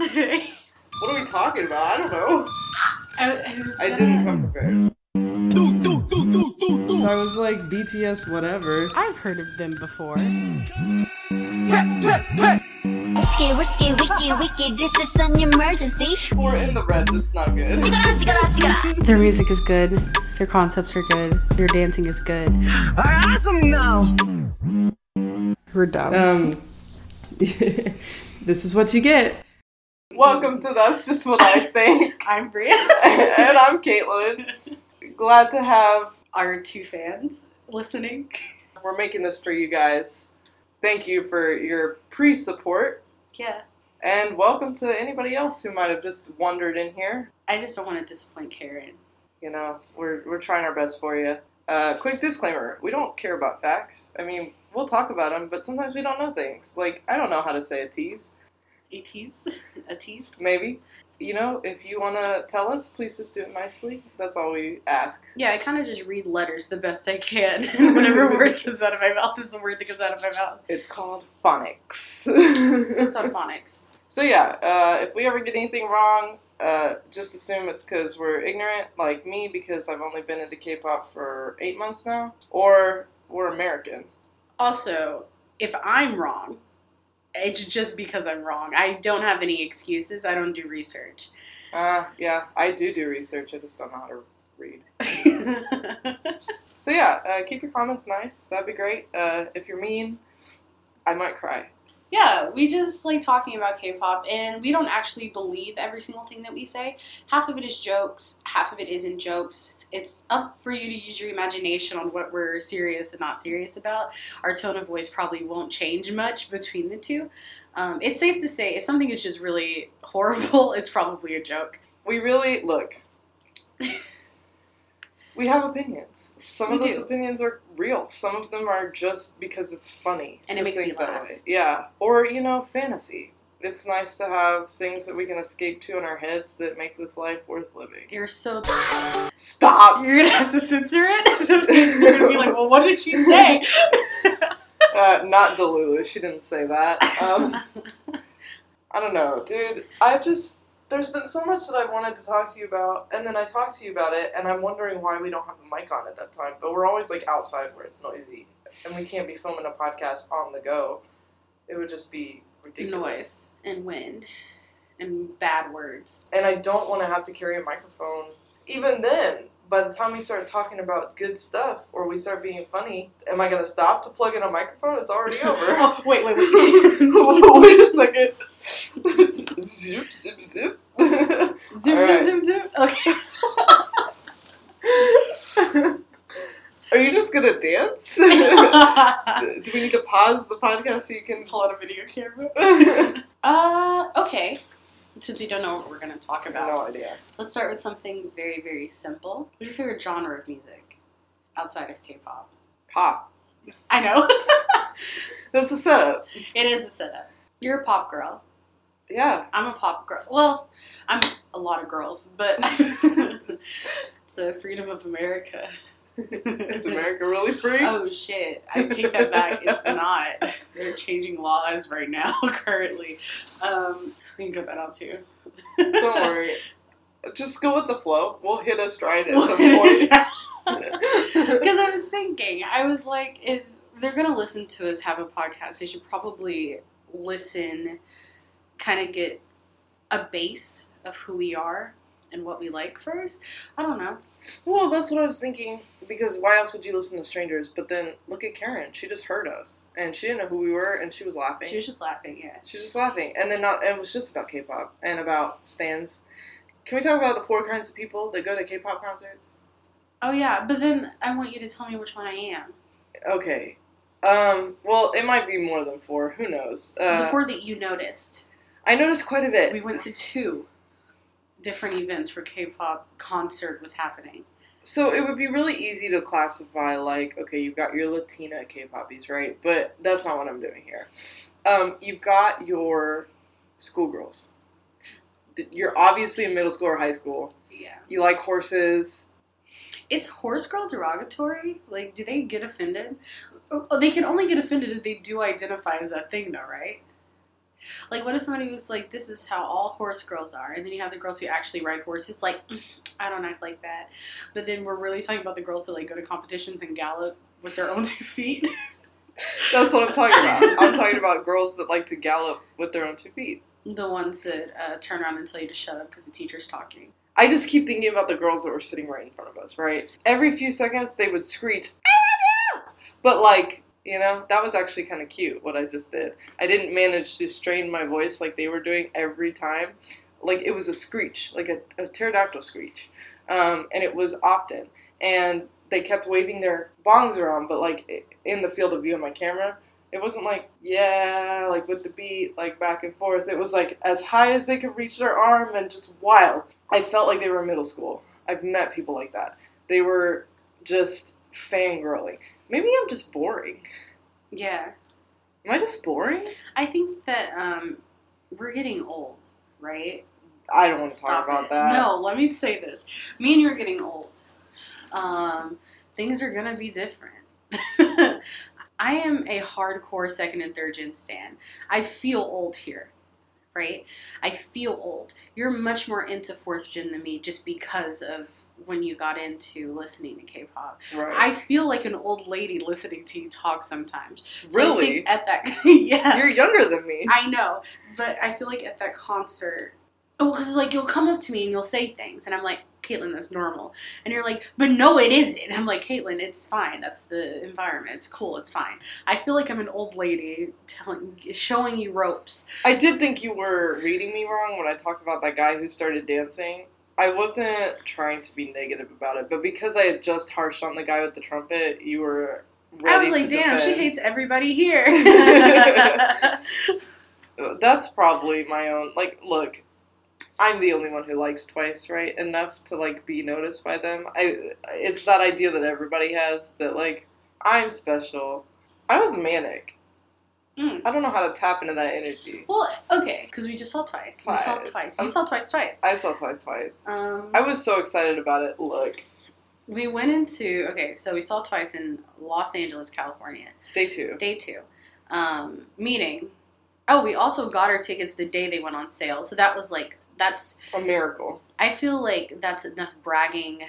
I, What are we talking about? I don't know. I was I didn't come prepared. So I was like, BTS, whatever. I've heard of them before. Risky, risky, wiki, wiki, this is an emergency. We're in the red. That's not good. Tigara, tigara, tigara. Their music is good. Their concepts are good. Their dancing is good. We're dumb. Um, this is what you get. Welcome to That's Just What I Think. I'm Bria. and I'm Caitlin. Glad to have. Our two fans listening. We're making this for you guys. Thank you for your pre support. Yeah. And welcome to anybody else who might have just wandered in here. I just don't want to disappoint Karen. You know, we're, we're trying our best for you. Uh, quick disclaimer we don't care about facts. I mean, we'll talk about them, but sometimes we don't know things. Like, I don't know how to say a tease. A tease? A tease? Maybe. You know, if you want to tell us, please just do it nicely. That's all we ask. Yeah, I kind of just read letters the best I can. Whenever a word comes out of my mouth is the word that comes out of my mouth. It's called phonics. It's on phonics. so, yeah, uh, if we ever get anything wrong, uh, just assume it's because we're ignorant, like me, because I've only been into K pop for eight months now, or we're American. Also, if I'm wrong, it's just because I'm wrong. I don't have any excuses. I don't do research. Uh, yeah, I do do research, I just don't know how to read. So, yeah, uh, keep your comments nice. That'd be great. Uh, if you're mean, I might cry. yeah, we just like talking about K-pop, and we don't actually believe every single thing that we say. Half of it is jokes. Half of it isn't jokes. It's up for you to use your imagination on what we're serious and not serious about. Our tone of voice probably won't change much between the two. Um, it's safe to say if something is just really horrible, it's probably a joke. We really, look, we have opinions. Some We of those do. opinions are real. Some of them are just because it's funny. And it makes me laugh. way. Yeah. Or, you know, fantasy. It's nice to have things that we can escape to in our heads that make this life worth living. You're so. Stop! You're gonna have to censor it. You're gonna be like, well, what did she say? Uh, not Delulu. She didn't say that. Um, I don't know, dude. I just there's been so much that I wanted to talk to you about, and then I talked to you about it, and I'm wondering why we don't have a mic on at that time. But we're always like outside where it's noisy, and we can't be filming a podcast on the go. It would just be ridiculous. Noise and wind and bad words. And I don't want to have to carry a microphone. Even then, by the time we start talking about good stuff or we start being funny, am I gonna stop to plug in a microphone? It's already over. oh, wait, wait, wait. Wait a second. zip, zip, zip. zoom, zoom, Alright. zoom, zoom. Okay. Are you just gonna dance? Do we need to pause the podcast so you can Pull out a video camera. Okay. Since we don't know what we're gonna talk about, no idea. let's start with something very, very simple. What's your favorite genre of music outside of K-pop? Pop. I know. That's a setup. it is a setup. You're a pop girl. Yeah. I'm a pop girl. Well, I'm a lot of girls, but it's the freedom of America. Is America really free? Oh shit! I take that back. It's not. They're changing laws right now. Currently, um, we can cut that out too. Don't worry. Just go with the flow. We'll hit a stride at some point. Because I was thinking, I was like, if they're gonna listen to us have a podcast, they should probably listen, kind of get a base of who we are and what we like first. I don't know. well, that's what I was thinking. Because why else would you listen to strangers? But then look at Karen. She just heard us, and she didn't know who we were, and she was laughing. She was just laughing. Yeah. She was just laughing, and then not. It was just about K-pop and about stans. Can we talk about the four kinds of people that go to K-pop concerts? Oh yeah, but then I want you to tell me which one I am. Okay. Um. Well, it might be more than four. Who knows? Uh, the four that you noticed. I noticed quite a bit. We went to two different events where K-pop concert was happening. So it would be really easy to classify like, okay, you've got your Latina K-poppies, right? But that's not what I'm doing here. Um, you've got your schoolgirls. You're obviously in middle school or high school. Yeah. You like horses. Is horse girl derogatory? Like, do they get offended? Oh, they can only get offended if they do identify as that thing, though, right? Like, what if somebody was like, "This is how all horse girls are," and then you have the girls who actually ride horses. Like, "Mm, I don't act like that. But then we're really talking about the girls that like go to competitions and gallop with their own two feet. That's what I'm talking about. I'm talking about girls that like to gallop with their own two feet. the ones that uh, turn around and tell you to shut up because the teacher's talking. I just keep thinking about the girls that were sitting right in front of us, right? Every few seconds they would screech, I love you! But like, you know, that was actually kind of cute what I just did. I didn't manage to strain my voice like they were doing every time. Like it was a screech, like a, a pterodactyl screech. Um, and it was often. And they kept waving their bongs around, but like in the field of view of my camera, it wasn't like, yeah, like with the beat, like back and forth. It was like as high as they could reach their arm and just wild. I felt like they were in middle school. I've met people like that. They were just fangirling. Maybe I'm just boring. Yeah, Am I just boring? I think that um, we're getting old, right? I don't want to talk about it. that. No, let me say this. Me and you are getting old. Um, things are gonna be different. I am a hardcore second and third gen stan. I feel old here, right? I feel old. You're much more into fourth gen than me just because of when you got into listening to K-pop. Right. I feel like an old lady listening to you talk sometimes. So really? at that, yeah. You're younger than me. I know, but I feel like at that concert, oh, because like you'll come up to me and you'll say things, and I'm like, Caitlin, that's normal, and you're like, but no, it isn't. I'm like, Caitlin, it's fine. That's the environment. It's cool. It's fine. I feel like I'm an old lady telling, showing you ropes. I did think you were reading me wrong when I talked about that guy who started dancing. I wasn't trying to be negative about it, but because I had just harshed on the guy with the trumpet, you were I was like, damn, she hates everybody here. That's probably my own. Like, look, I'm the only one who likes Twice, right? Enough to like be noticed by them. I. It's that idea that everybody has that like I'm special. I was manic. Mm. I don't know how to tap into that energy. well, okay, because we just saw twice. We saw Twice. twice. You was- saw twice, twice. I saw Twice twice. um, I was so excited about it. Look, we went into okay, so we saw twice in Los Angeles, California. day two. Day two. Um, meeting. Oh, we also got our tickets the day they went on sale. So that was like, that's, A miracle. I feel like that's enough bragging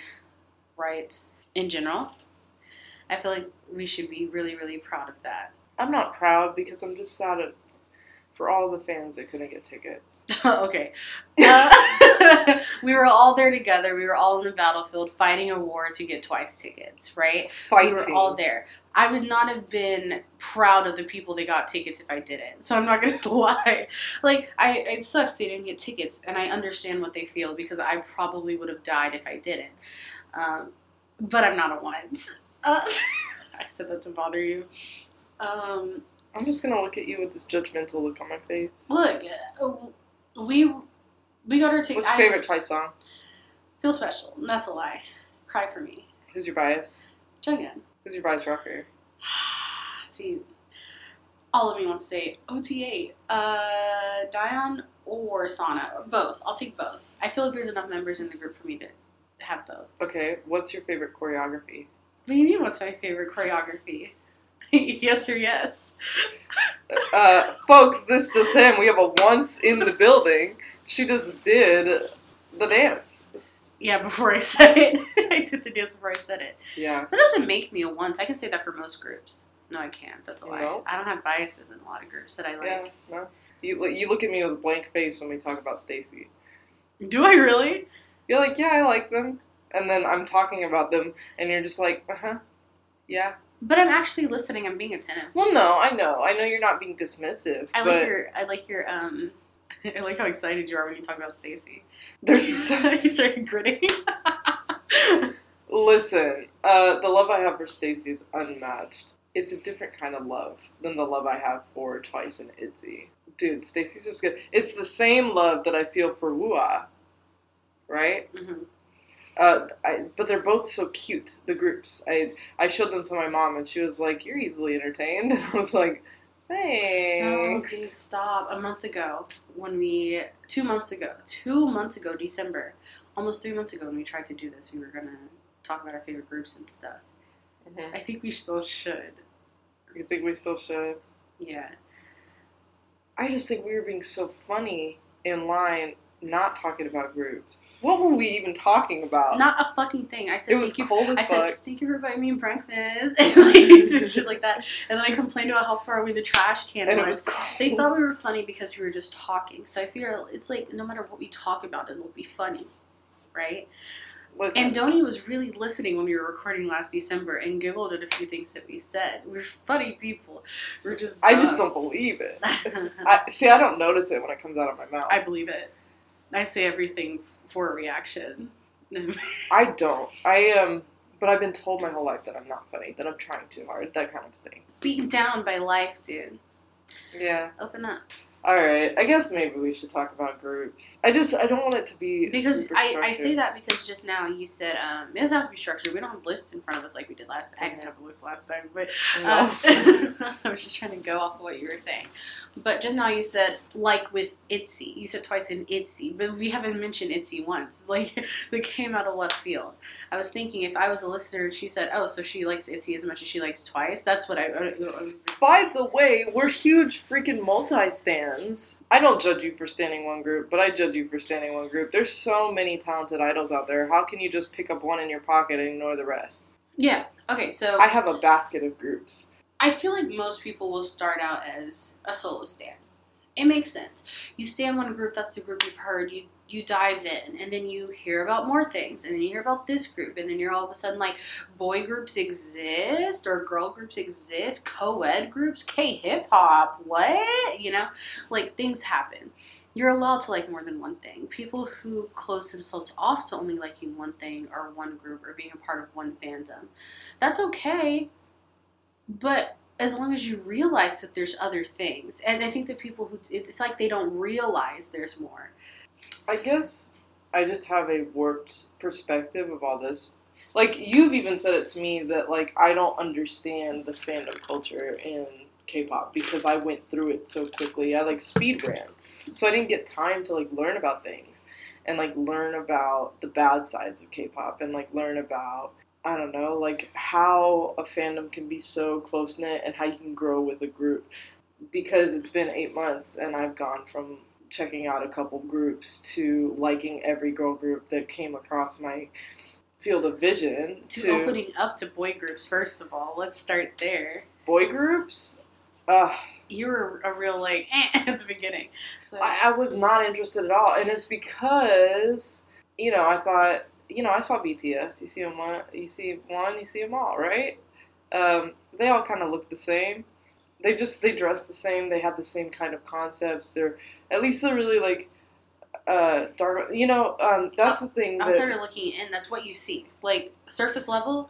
rights in general. I feel like we should be really, really proud of that. I'm not proud because I'm just sad at, for all the fans that couldn't get tickets. okay. Uh, we were all there together. We were all in the battlefield fighting a war to get twice tickets, right? Fighting. We were all there. I would not have been proud of the people that got tickets if I didn't. So I'm not gonna lie. Like I, it sucks they didn't get tickets, and I understand what they feel because I probably would have died if I didn't. Um, but I'm not a once. Uh, I said that to bother you. Um, I'm just gonna look at you with this judgmental look on my face. look, uh, we we got our tickets. What's your favorite Twice song? Feel special. That's a lie. Cry for me. Who's your bias? Jungkook. Who's your bias wrecker? See, all of me wants to say OT8, uh, Dion or Sana, both. I'll take both. I feel like there's enough members in the group for me to have both. Okay, what's your favorite choreography? What do you mean? What's my favorite choreography? yes or yes? Uh, folks, this just in. We have a once in the building. She just did the dance. Yeah, before I said it, I did the dance before I said it. Yeah. That doesn't make me a once. I can say that for most groups. No, I can't. That's a lie. No? I don't have biases in a lot of groups that I like. Yeah. No. You you look at me with a blank face when we talk about STAYC. Do I really? You're like, yeah, I like them, and then I'm talking about them, and you're just like, uh huh, yeah. But I'm actually listening. I'm being attentive. Well, no, I know, I know you're not being dismissive, I like your. I like your. Um. I like how excited you are when you talk about STAYC. there's you started grinning. listen, uh, the love I have for STAYC is unmatched. It's a different kind of love than the love I have for Twice and Itzy. Dude, STAYC's just good. It's the same love that I feel for Woo!ah!, right? Mhm. Uh, I, but they're both so cute. The groups. I I showed them to my mom, and she was like, "You're easily entertained," and I was like, No, "Thanks." dude, stop. A month ago, when we two months ago, two months ago, December, almost three months ago, when we tried to do this, we were gonna talk about our favorite groups and stuff. Mhm. I think we still should. You think we still should? Yeah. I just think we were being so funny in line, not talking about groups. What were we even talking about? Not a fucking thing. I said it was thank you. as I fuck. said thank you for buying me breakfast and like shit like that. And then I complained about how far away the trash can and it was. was cold. They thought we were funny because we were just talking. So I figure it's like no matter what we talk about, it will be funny, right? Listen, And Donnie was really listening when we were recording last December and giggled at a few things that we said. We're funny people. We're just. I just don't believe it. I see. I don't notice it when it comes out of my mouth. I believe it. I say everything for a reaction. I don't. I um. But I've been told my whole life that I'm not funny. That I'm trying too hard. That kind of thing. Beaten down by life, dude. Yeah. Open up. All right. I guess maybe we should talk about groups. I just I don't want it to be Because I, I say that because just now you said um, it doesn't have to be structured. We don't have lists in front of us like we did last. time. I didn't have a list last time, but uh, I was just trying to go off of what you were saying. But just now you said like with Itzy. You said twice in Itzy, but we haven't mentioned Itzy once. Like that came out of left field. I was thinking if I was a listener she said, "Oh, so she likes Itzy as much as she likes Twice," that's what I. I, I By the way, we're huge freaking multi stans. I don't judge you for standing one group, but I judge you for standing one group. There's so many talented idols out there. How can you just pick up one in your pocket and ignore the rest? yeah. Okay. So I have a basket of groups. I feel like most people will start out as a solo stan. It makes sense. You stay in one group, that's the group you've heard, you you dive in, and then you hear about more things, and then you hear about this group, and then you're all of a sudden like, boy groups exist, or girl groups exist, co-ed groups, K-hip hop, what? You know? Like, things happen. You're allowed to like more than one thing. People who close themselves off to only liking one thing or one group or being a part of one fandom, that's okay but as long as you realize that there's other things and i think that people who it's like they don't realize there's more I guess I just have a warped perspective of all this. Like you've even said it to me that like I don't understand the fandom culture in K-pop because I went through it so quickly. I like speed ran, so I didn't get time to like learn about things and like learn about the bad sides of K-pop and like learn about I don't know like how a fandom can be so close knit and how you can grow with a group because it's been eight months and I've gone from checking out a couple groups to liking every girl group that came across my field of vision to, to, opening up to boy groups first of all let's start there boy groups. Uh, you were a real like eh, at the beginning so I, I was not interested at all, and it's because you know I thought you know I saw BTS. You see them one, you see one, you see them all, right? Um, they all kind of look the same. They just they dress the same. They have the same kind of concepts. They're at least they're really like uh dark. You know, um, that's the thing. That, started looking in that's what you see like surface level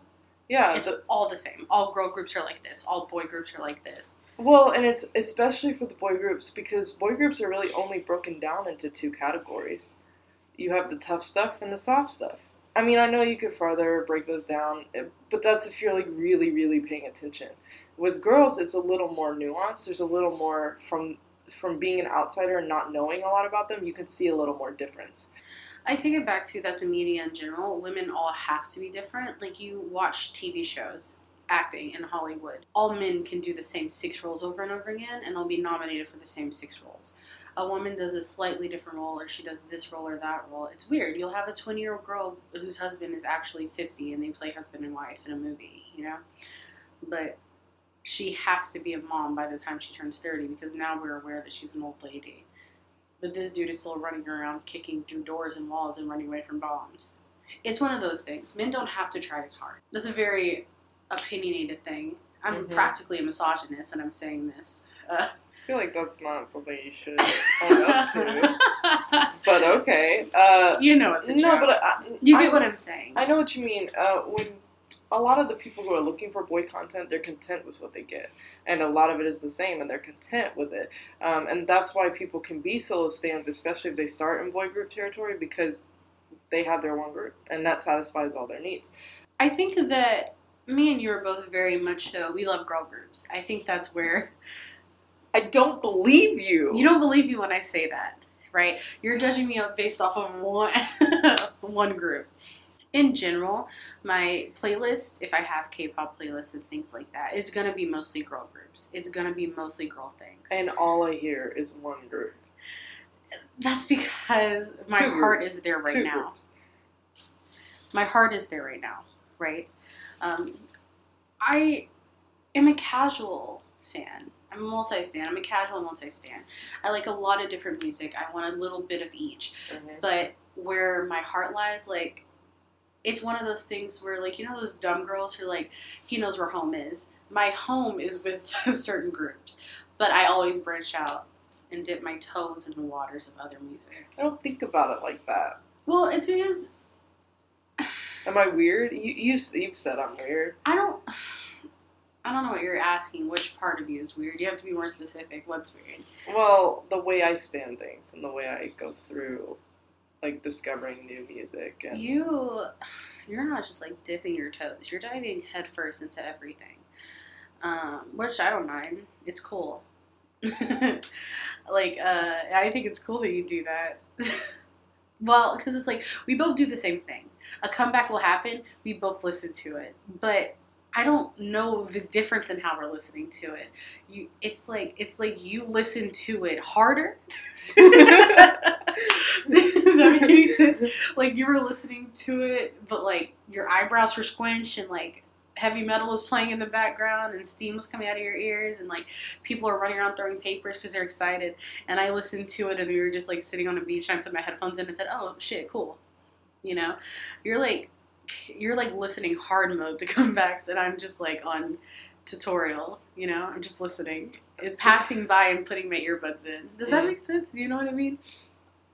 yeah, it's the- all the same all girl groups are like this all boy groups are like this Well, and it's especially for the boy groups because boy groups are really only broken down into two categories. You have the tough stuff and the soft stuff. I mean, I know you could further break those down, eh, but that's if you're like really, really paying attention. With girls, it's a little more nuanced. There's a little more from from being an outsider and not knowing a lot about them. You can see a little more difference. I take it back to that's a media in general. Women all have to be different. Like you watch TV shows, acting in Hollywood. All men can do the same six roles over and over again, and they'll be nominated for the same six roles. A woman does a slightly different role, or she does this role or that role. It's weird. You'll have a 20 year old girl whose husband is actually 50 and they play husband and wife in a movie, you know? But she has to be a mom by the time she turns 30 because now we're aware that she's an old lady. But this dude is still running around kicking through doors and walls and running away from bombs. It's one of those things. Men don't have to try as hard. That's a very opinionated thing. I'm Mhm. practically a misogynist, and I'm saying this. Uh, I feel like that's not something you should own up to. But okay. Uh, you know it's a no, joke. but I, you I- get what I'm saying. I know what you mean. Uh, when a lot of the people who are looking for boy content, they're content with what they get, and a lot of it is the same, and they're content with it. Um, and that's why people can be solo stans, especially if they start in boy group territory, because they have their one group, and that satisfies all their needs. I think that me and you are both very much so. We love girl groups. I think that's where I don't believe you. you don't believe me when I say that, right? You're judging me based off of one one group. In general, my playlist, if I have K-pop playlists and things like that, it's gonna be mostly girl groups. It's gonna be mostly girl things. And all I hear is one group. That's because my Two heart groups. is there right Two now. groups. My heart is there right now, right? Um, I am a casual fan. I'm a multi-stan. I'm a casual multi-stan. I like a lot of different music. I want a little bit of each. Mhm. But where my heart lies, like, it's one of those things where, like, you know, those dumb girls who, like, he knows where home is. My home is with certain groups, but I always branch out and dip my toes in the waters of other music. I don't think about it like that. Well, it's because Am I weird? You, you you've said I'm weird. I don't. I don't know what you're asking. Which part of you is weird? You have to be more specific. What's weird? Well, the way I stand things and the way I go through, like discovering new music and You, you're not just like dipping your toes. You're diving headfirst into everything, um, which I don't mind. It's cool. like, uh, I think it's cool that you do that. well, because it's like we both do the same thing. A comeback will happen. We both listen to it, but I don't know the difference in how we're listening to it. You, it's like it's like you listen to it harder. Does that make any sense? Like you were listening to it, but like your eyebrows were squinched and like heavy metal was playing in the background and steam was coming out of your ears and like people are running around throwing papers because they're excited. And I listened to it and we were just like sitting on a beach and I put my headphones in and said, "Oh shit, cool." You know, you're like you're like listening hard mode to comebacks and I'm just like on tutorial. You know, I'm just listening, passing by and putting my earbuds in. Does that make sense? Do you know what I mean?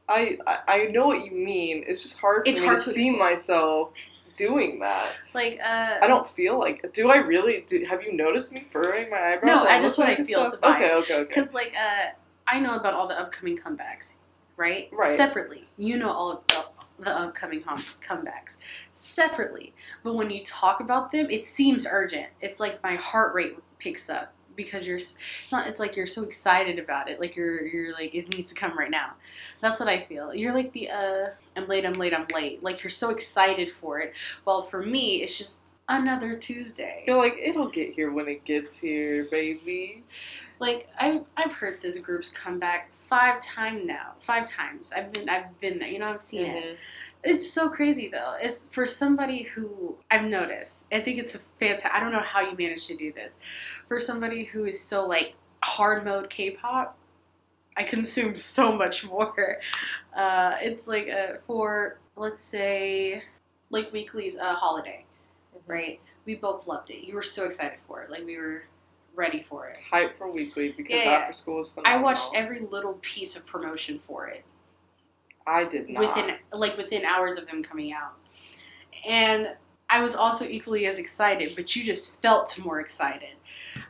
I, I know what you mean. It's just hard for It's me hard to, to see myself doing that. Like, uh, I don't feel like. Do I really? Do, have you noticed me furrowing my eyebrows? No, I just what I to feel, it's. Okay, okay, okay. Because, like, uh, I know about all the upcoming comebacks, right? Right. Separately. You know all about the upcoming comebacks. Separately. But when you talk about them, it seems urgent. It's like my heart rate picks up because you're, it's not, it's like you're so excited about it. Like, you're, you're like, it needs to come right now. That's what I feel. You're like the, uh, I'm late, I'm late, I'm late. Like, you're so excited for it. Well, for me, it's just another Tuesday. You're like, it'll get here when it gets here, baby. Like I've I've heard this group's come back five times now. Five times. I've been I've been there. You know I've seen it. It's so crazy though. It's for somebody who I've noticed. I think it's a fantastic. I don't know how you manage to do this. For somebody who is so like hard mode K-pop, I consume so much more. Uh, it's like uh, for let's say like Weeekly's uh, holiday, right? We both loved it. You were so excited for it. Like we were ready for it. Hype for Weeekly because Yeah, yeah. after school was I watched every little piece of promotion for it I did not. within like within hours of them coming out, and I was also equally as excited. But you just felt more excited.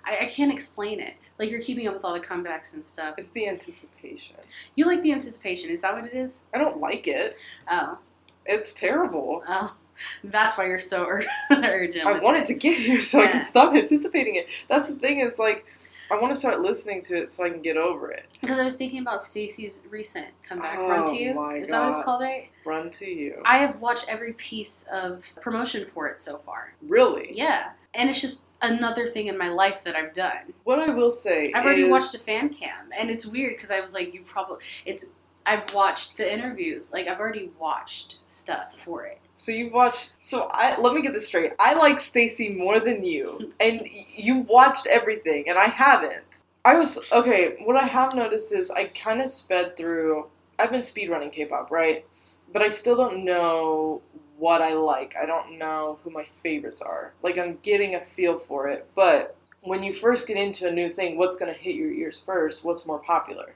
I, I can't explain it. Like you're keeping up with all the comebacks and stuff. It's the anticipation. You like the anticipation. Is that what it is? I don't like it. Oh, It's terrible. oh, that's why you're so urgent. I wanted it. to get here so I could stop anticipating it. That's the thing is like, I want to start listening to it so I can get over it. because I was thinking about STAYC's recent comeback. Oh, Run to you. Is that what it's called, right? Run to you. I have watched every piece of promotion for it so far. really? Yeah, and it's just another thing in my life that I've done. What I will say I've already is- watched a fan cam, and it's weird because I was like, you probably it's. I've watched the interviews. Like I've already watched stuff for it. So you've watched. So I let me get this straight. I like STAYC more than you, and you've watched everything, and I haven't. I was okay. What I have noticed is I kind of sped through. I've been speedrunning K-pop, right? But I still don't know what I like. I don't know who my favorites are. Like I'm getting a feel for it, but when you first get into a new thing, what's going to hit your ears first? What's more popular?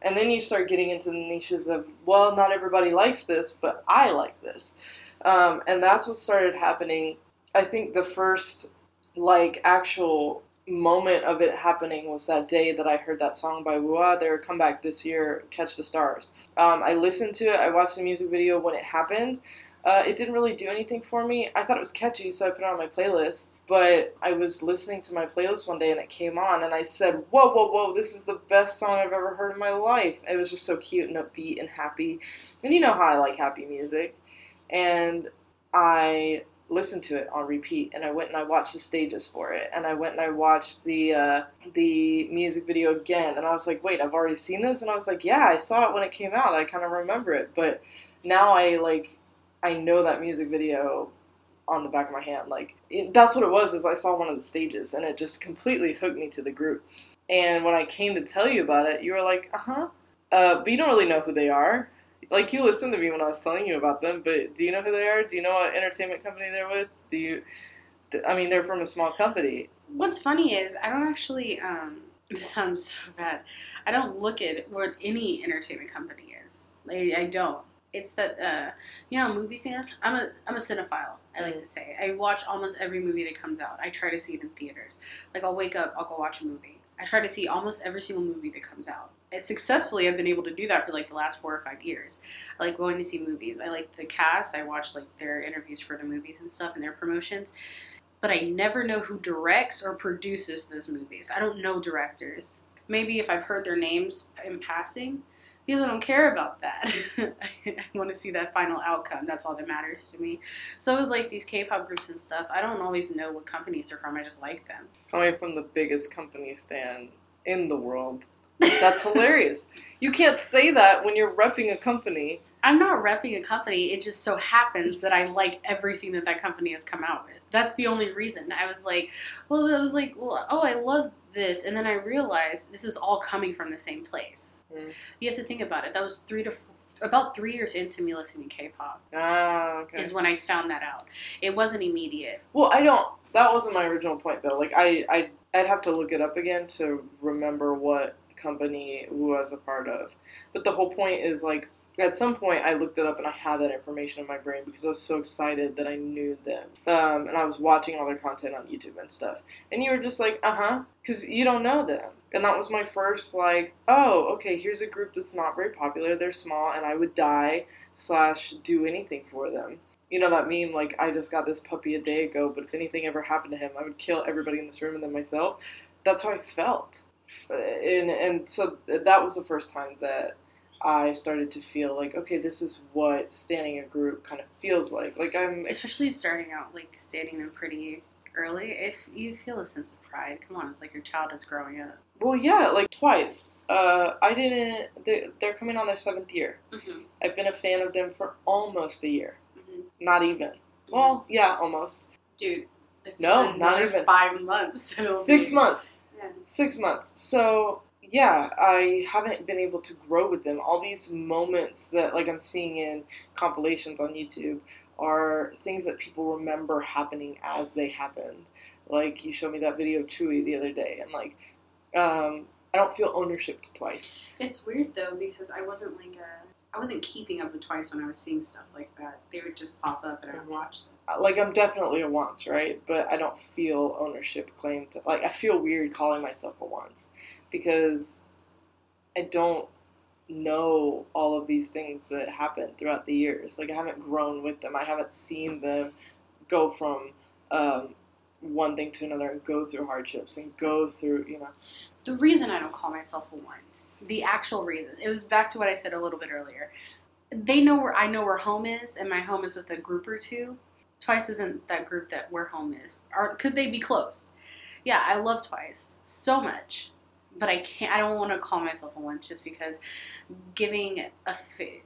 And then you start getting into the niches of, well, not everybody likes this, but I like this. Um, and that's what started happening. I think the first, like, actual moment of it happening was that day that I heard that song by Woo!ah!, their comeback this year, Catch the Stars. Um, I listened to it, I watched the music video when it happened. Uh, it didn't really do anything for me. I thought it was catchy, so I put it on my playlist. But I was listening to my playlist one day and it came on, and I said, Whoa, whoa, whoa, this is the best song I've ever heard in my life. It was just so cute and upbeat and happy. And you know how I like happy music. And I listened to it on repeat and I went and I watched the stages for it and I went and I watched the uh, the music video again and I was like wait I've already seen this? And I was like yeah I saw it when it came out. I kind of remember it. But now I like I know that music video on the back of my hand. Like it, that's what it was is I saw one of the stages and it just completely hooked me to the group. And when I came to tell you about it you were like uh-huh. Uh, but you don't really know who they are like you listened to me when I was telling you about them, but do you know who they are? Do you know what entertainment company they're with? Do you? I mean, they're from a small company. What's funny is I don't actually. Um, this sounds so bad. I don't look at what any entertainment company is. Like, I don't. It's that uh, you know, movie fans. I'm a I'm a cinephile. I like Mhm. to say. I watch almost every movie that comes out. I try to see it in theaters. Like I'll wake up, I'll go watch a movie. I try to see almost every single movie that comes out. Successfully, I've been able to do that for like the last four or five years. I like going to see movies. I like the cast. I watch like their interviews for the movies and stuff and their promotions. But I never know who directs or produces those movies. I don't know directors. Maybe if I've heard their names in passing, because I don't care about that. I want to see that final outcome. That's all that matters to me. So with like these K-pop groups and stuff, I don't always know what companies they're from. I just like them. Coming from the biggest company stand in the world. That's hilarious. You can't say that when you're repping a company. I'm not repping a company. It just so happens that I like everything that that company has come out with. That's the only reason. I was like, well, I was like, well, oh, I love this, and then I realized this is all coming from the same place. Mm. You have to think about it. That was three to f- about three years into me listening to K-pop Ah, okay. is when I found that out. It wasn't immediate. Well, I don't. That wasn't my original point though. Like I, I, I'd have to look it up again to remember what company was a part of. But the whole point is like at some point I looked it up and I had that information in my brain because I was so excited that I knew them. Um, and I was watching all their content on YouTube and stuff. And you were just like, uh huh, because you don't know them. And that was my first like, oh, okay, here's a group that's not very popular. They're small, and I would die slash do anything for them you know that meme like I just got this puppy a day ago, but if anything ever happened to him, I would kill everybody in this room and then myself. That's how I felt, and and so that was the first time that I started to feel like okay, this is what standing a group kind of feels like. Like I'm Especially starting out, like standing them pretty early. If you feel a sense of pride, come on, it's like your child is growing up. well, yeah, like twice. Uh, I didn't. They, they're coming on their seventh year. Mm-hmm. I've been a fan of them for almost a year. Mm-hmm. Not even. Well, yeah, almost dude, it's No, not even. five months. Six be- months. Yeah. Six months. So yeah, I haven't been able to grow with them. All these moments that like I'm seeing in compilations on YouTube are things that people remember happening as they happened. Like you showed me that video of Chewy the other day, and like um, I don't feel ownership to Twice. It's weird though because I wasn't like a, I wasn't keeping up with Twice when I was seeing stuff like that. They would just pop up and I would Mhm. watch them. Like I'm definitely a once, right? But I don't feel ownership claim to like I feel weird calling myself a once because I don't know all of these things that happened throughout the years. Like I haven't grown with them. I haven't seen them go from um, one thing to another and go through hardships and go through you know. The reason I don't call myself a once, the actual reason, it was back to what I said a little bit earlier. They know where I know where home is, and my home is with a group or two. Twice isn't that group that where home is, or could they be close? Yeah, I love Twice so much, but I can't. I don't want to call myself a once just because giving a fa-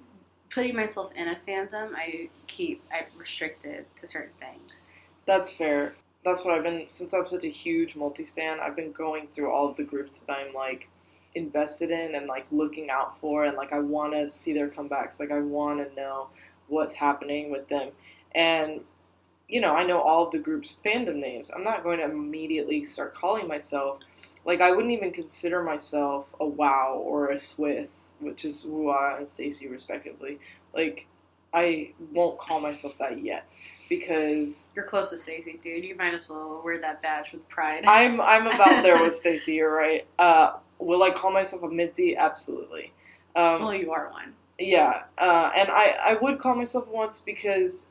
putting myself in a fandom, I keep I restricted to certain things. That's fair. That's what I've been since I'm such a huge multi stan. I've been going through all of the groups that I'm like invested in and like looking out for, and like I want to see their comebacks. Like I want to know what's happening with them, and you know I know all of the group's fandom names. I'm not going to immediately start calling myself like I wouldn't even consider myself a Wow or a Swith, which is Woo!ah! and STAYC respectively. Like I won't call myself that yet because You're close to STAYC, dude. You might as well wear that badge with pride. I'm I'm about there with STAYC. You're right. Uh, will I call myself a MIDZY? Absolutely. Um, well, you are one. yeah, uh, and I I would call myself once because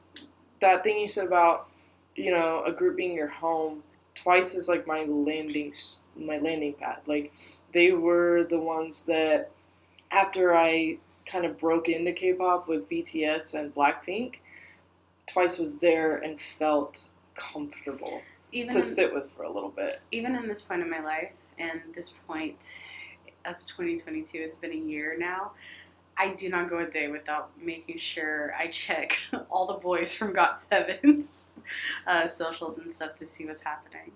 that thing you said about you know a group being your home twice is like my landing my landing pad. Like they were the ones that after I kind of broke into K-pop with BTS and Blackpink. Twice was there and felt comfortable Even to in, sit with for a little bit. even in this point in my life and this point of 2022 it's been a year now i do not go a day without making sure i check all the boys from GOT7's uh, socials and stuff to see what's happening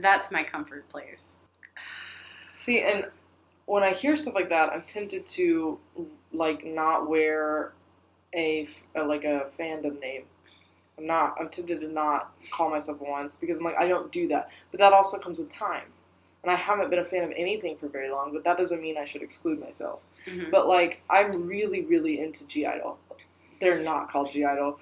that's my comfort place See, and when I hear stuff like that, I'm tempted to like not wear a like a fandom name. I'm not. I'm tempted to not call myself once because I'm like I don't do that. But that also comes with time, and I haven't been a fan of anything for very long. But that doesn't mean I should exclude myself. Mhm. But like I'm really, really into G Idol. They're not called G Idol.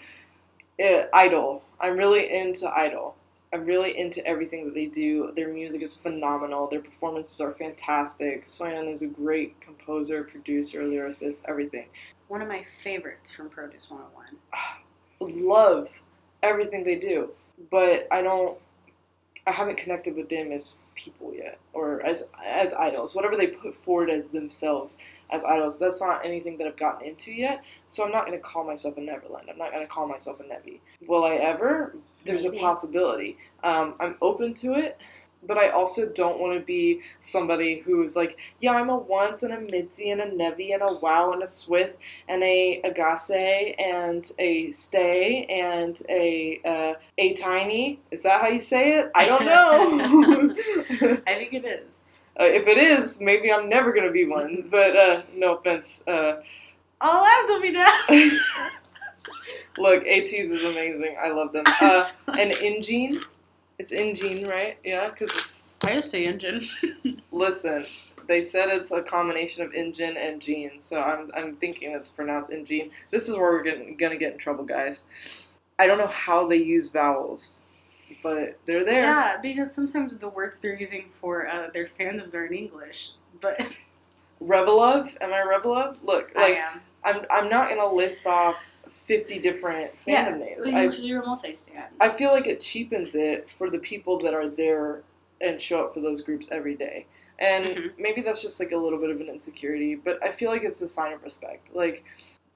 Idol. I'm really into Idol. I'm really into everything that they do. Their music is phenomenal. Their performances are fantastic. Soyeon is a great composer, producer, lyricist, everything. one of my favorites from produce 101 Love everything they do, but I don't. I haven't connected with them as people yet, or as as idols. Whatever they put forward as themselves as idols, that's not anything that I've gotten into yet. So I'm not going to call myself a Neverland. I'm not going to call myself a Nevi. Will I ever? There's Maybe. a possibility. Um, I'm open to it, but I also don't want to be somebody who's like, yeah, I'm a once and a MIDZY and a Nevi and a Wow and a Swith and a Ahgase and a Stay and a uh, a Tiny. Is that how you say it? I don't know. i think it is Uh, if it is, maybe I'm never gonna be one. But uh, no offense. Uh, all eyes will be down look, ATEEZ is amazing. I love them. Uh, and Ingene, it's Ingene, right? Yeah, because it's. i just say engine Listen, they said it's a combination of Ingen and Gene, so I'm I'm thinking it's pronounced Ingene. This is where we're getting, gonna get in trouble, guys. I don't know how they use vowels, but they're there. Yeah, because sometimes the words they're using for uh, their fandom are in English, but ReveLuv, am I ReveLuv? Look, I like am. I'm I'm not gonna list off fifty different Yeah, fandom names. I you're a multi-stan. I feel like it cheapens it for the people that are there and show up for those groups every day. And Mhm. maybe that's just like a little bit of an insecurity, but I feel like it's a sign of respect. Like,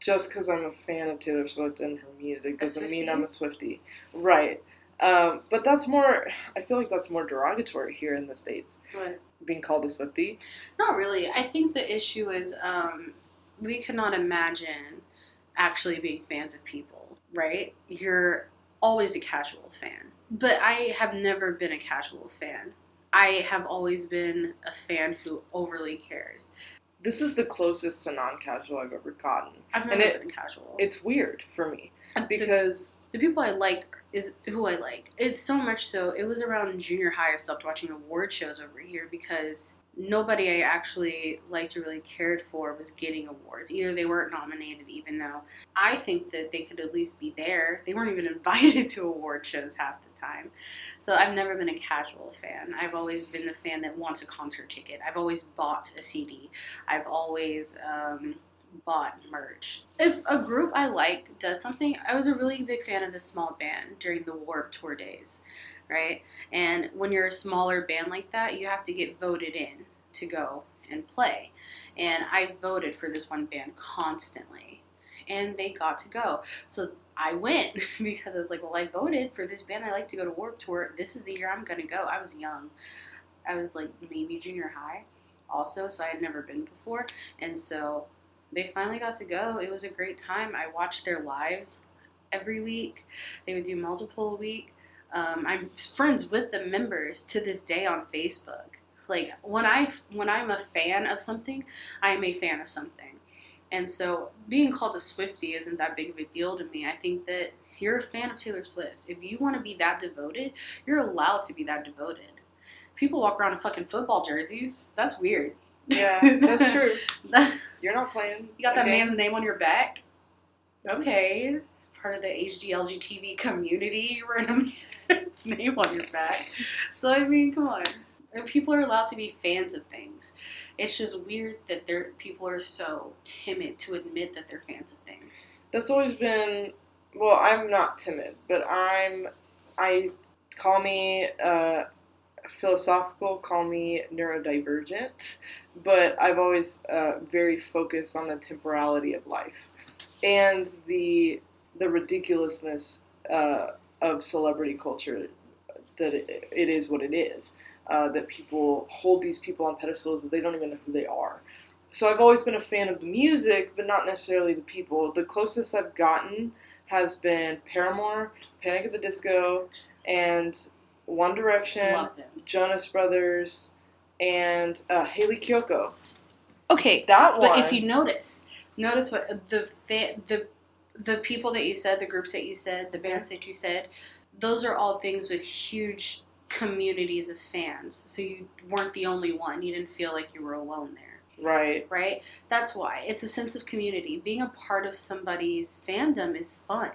just because I'm a fan of Taylor Swift and her music doesn't mean I'm a Swiftie. Right. Um, but that's more, I feel like that's more derogatory here in the States, But being called a Swiftie. not really. I think the issue is um, we cannot imagine actually being fans of people, right? You're always a casual fan. But I have never been a casual fan. I have always been a fan who overly cares. This is the closest to non casual I've ever gotten. I've And never it- been casual. It's weird for me uh, The- because. the people I like is who I like. It's so much so. It was around junior high I stopped watching award shows over here because nobody I actually liked or really cared for was getting awards. Either they weren't nominated, even though I think that they could at least be there. They weren't even invited to award shows half the time. So I've never been a casual fan. I've always been the fan that wants a concert ticket. I've always bought a CD. I've always um, bought merch. If a group I like does something, I was a really big fan of this small band during the Warped Tour days, right? And when you're a smaller band like that, you have to get voted in to go and play. And I voted for this one band constantly, and they got to go. So I went because I was like, well, I voted for this band I like to go to Warped Tour. This is the year I'm going to go. I was young. I was like maybe junior high also, so I had never been before. And so they finally got to go. It was a great time. I watched their lives every week. They would do multiple a week. Um, I'm friends with the members to this day on Facebook. Like when I when I'm a fan of something, I am a fan of something. And so being called a Swiftie isn't that big of a deal to me. I think that you're a fan of Taylor Swift. If you want to be that devoted, you're allowed to be that devoted. People walk around in fucking football jerseys. That's weird. Yeah, that's true. You're not playing. you got that okay? man's name on your back? Okay. Part of the HDLGTV community, you're wearing a man's name on your back. So, I mean, come on. People are allowed to be fans of things. It's just weird that they're, people are so timid to admit that they're fans of things. That's always been. Well, I'm not timid, but I'm. I call me uh, philosophical, call me neurodivergent, but I've always uh, very focused on the temporality of life and the the ridiculousness uh, of celebrity culture that it, it is what it is. Uh, that people hold these people on pedestals that they don't even know who they are. So I've always been a fan of the music, but not necessarily the people. The closest I've gotten has been Paramore, Panic at the Disco, and One Direction, Jonas Brothers, and uh, Hayley Kiyoko. Okay, That one. but if you notice, notice what the fa- the the people that you said, the groups that you said, the bands that you said, those are all things with huge communities of fans. So you weren't the only one. You didn't feel like you were alone there. right, right? That's why it's a sense of community. Being a part of somebody's fandom is fun.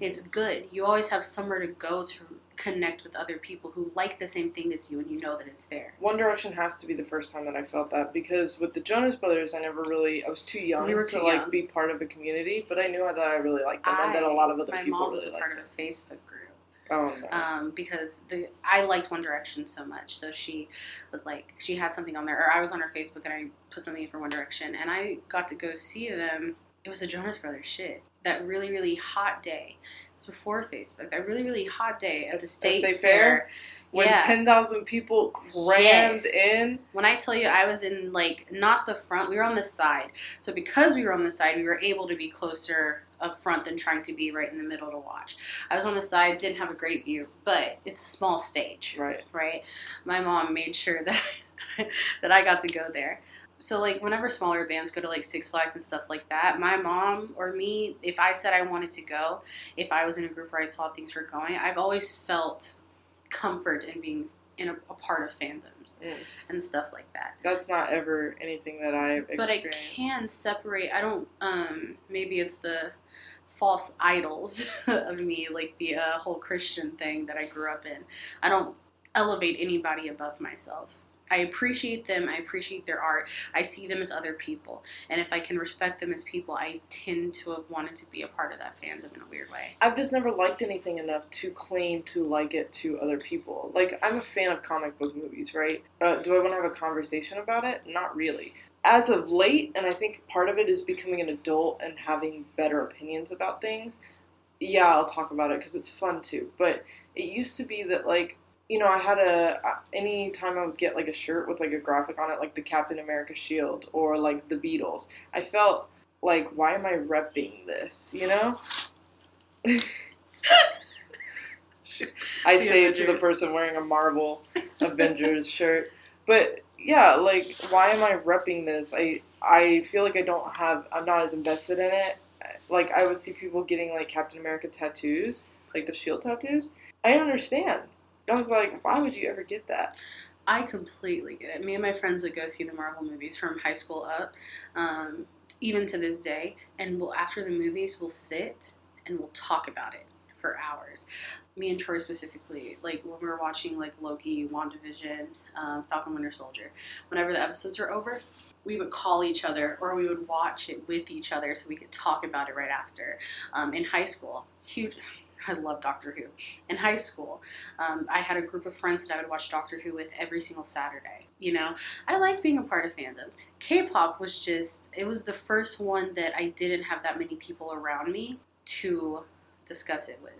It's mm-hmm. good. You always have somewhere to go to connect with other people who like the same thing as you, and you know that it's there. One Direction has to be the first time that I felt that because with the Jonas Brothers, I never really, I was too young You were to too like be part of a community, but I knew that I really liked them and that a lot of other my people mom was really a part of a Facebook group. Oh no. um, because the I liked One Direction so much. So she would like she had something on there, or I was on her Facebook and I put something in for One Direction, and I got to go see them. It was the Jonas Brothers shit. That really really hot day. It's before Facebook. That really really hot day at At- the state, State fair. Fair? when yeah. 10,000 people crammed Yes. in, When I tell you I was in like not the front, we were on the side. So because we were on the side, we were able to be closer up front than trying to be right in the middle to watch. I was on the side, didn't have a great view, but it's a small stage. right? right? My mom made sure that that I got to go there. So like whenever smaller bands go to like Six Flags and stuff like that, my mom or me, if I said I wanted to go, if I was in a group where I saw things were going, I've always felt comfort in being in a, a part of fandoms Mm. and stuff like that. That's not ever anything that I've But I can separate. I don't. Um, maybe it's the false idols of me, like the uh, whole Christian thing that I grew up in. I don't elevate anybody above myself. I appreciate them. I appreciate their art. I see them as other people, and if I can respect them as people, I tend to have wanted to be a part of that fandom in a weird way. I've just never liked anything enough to claim to like it to other people. Like, I'm a fan of comic book movies, right? Uh, do I want to have a conversation about it? Not really. As of late, and I think part of it is becoming an adult and having better opinions about things, yeah, I'll talk about it because it's fun too. But it used to be that, like, you know, I had a, any time I would get like a shirt with like a graphic on it, like the Captain America shield or like the Beatles, I felt like, why am I repping this, you know? I The say it to the person wearing a Marvel Avengers shirt. But yeah, like why am I repping this? I I feel like I don't have I'm not as invested in it. Like I would see people getting like Captain America tattoos, like the shield tattoos. I don't understand. I was like, why would you ever get that? I completely get it. Me and my friends would go see the Marvel movies from high school up, um, even to this day. And we'll after the movies, we'll sit and we'll talk about it for hours. Me and Troy specifically, like when we were watching like Loki, WandaVision, um, Falcon Winter Soldier. Whenever the episodes were over, we would call each other or we would watch it with each other so we could talk about it right after. Um, in high school, huge. I love Doctor Who. In high school, um, I had a group of friends that I would watch Doctor Who with every single Saturday. You know, I like being a part of fandoms. K-pop was just it was the first one that I didn't have that many people around me to discuss it with.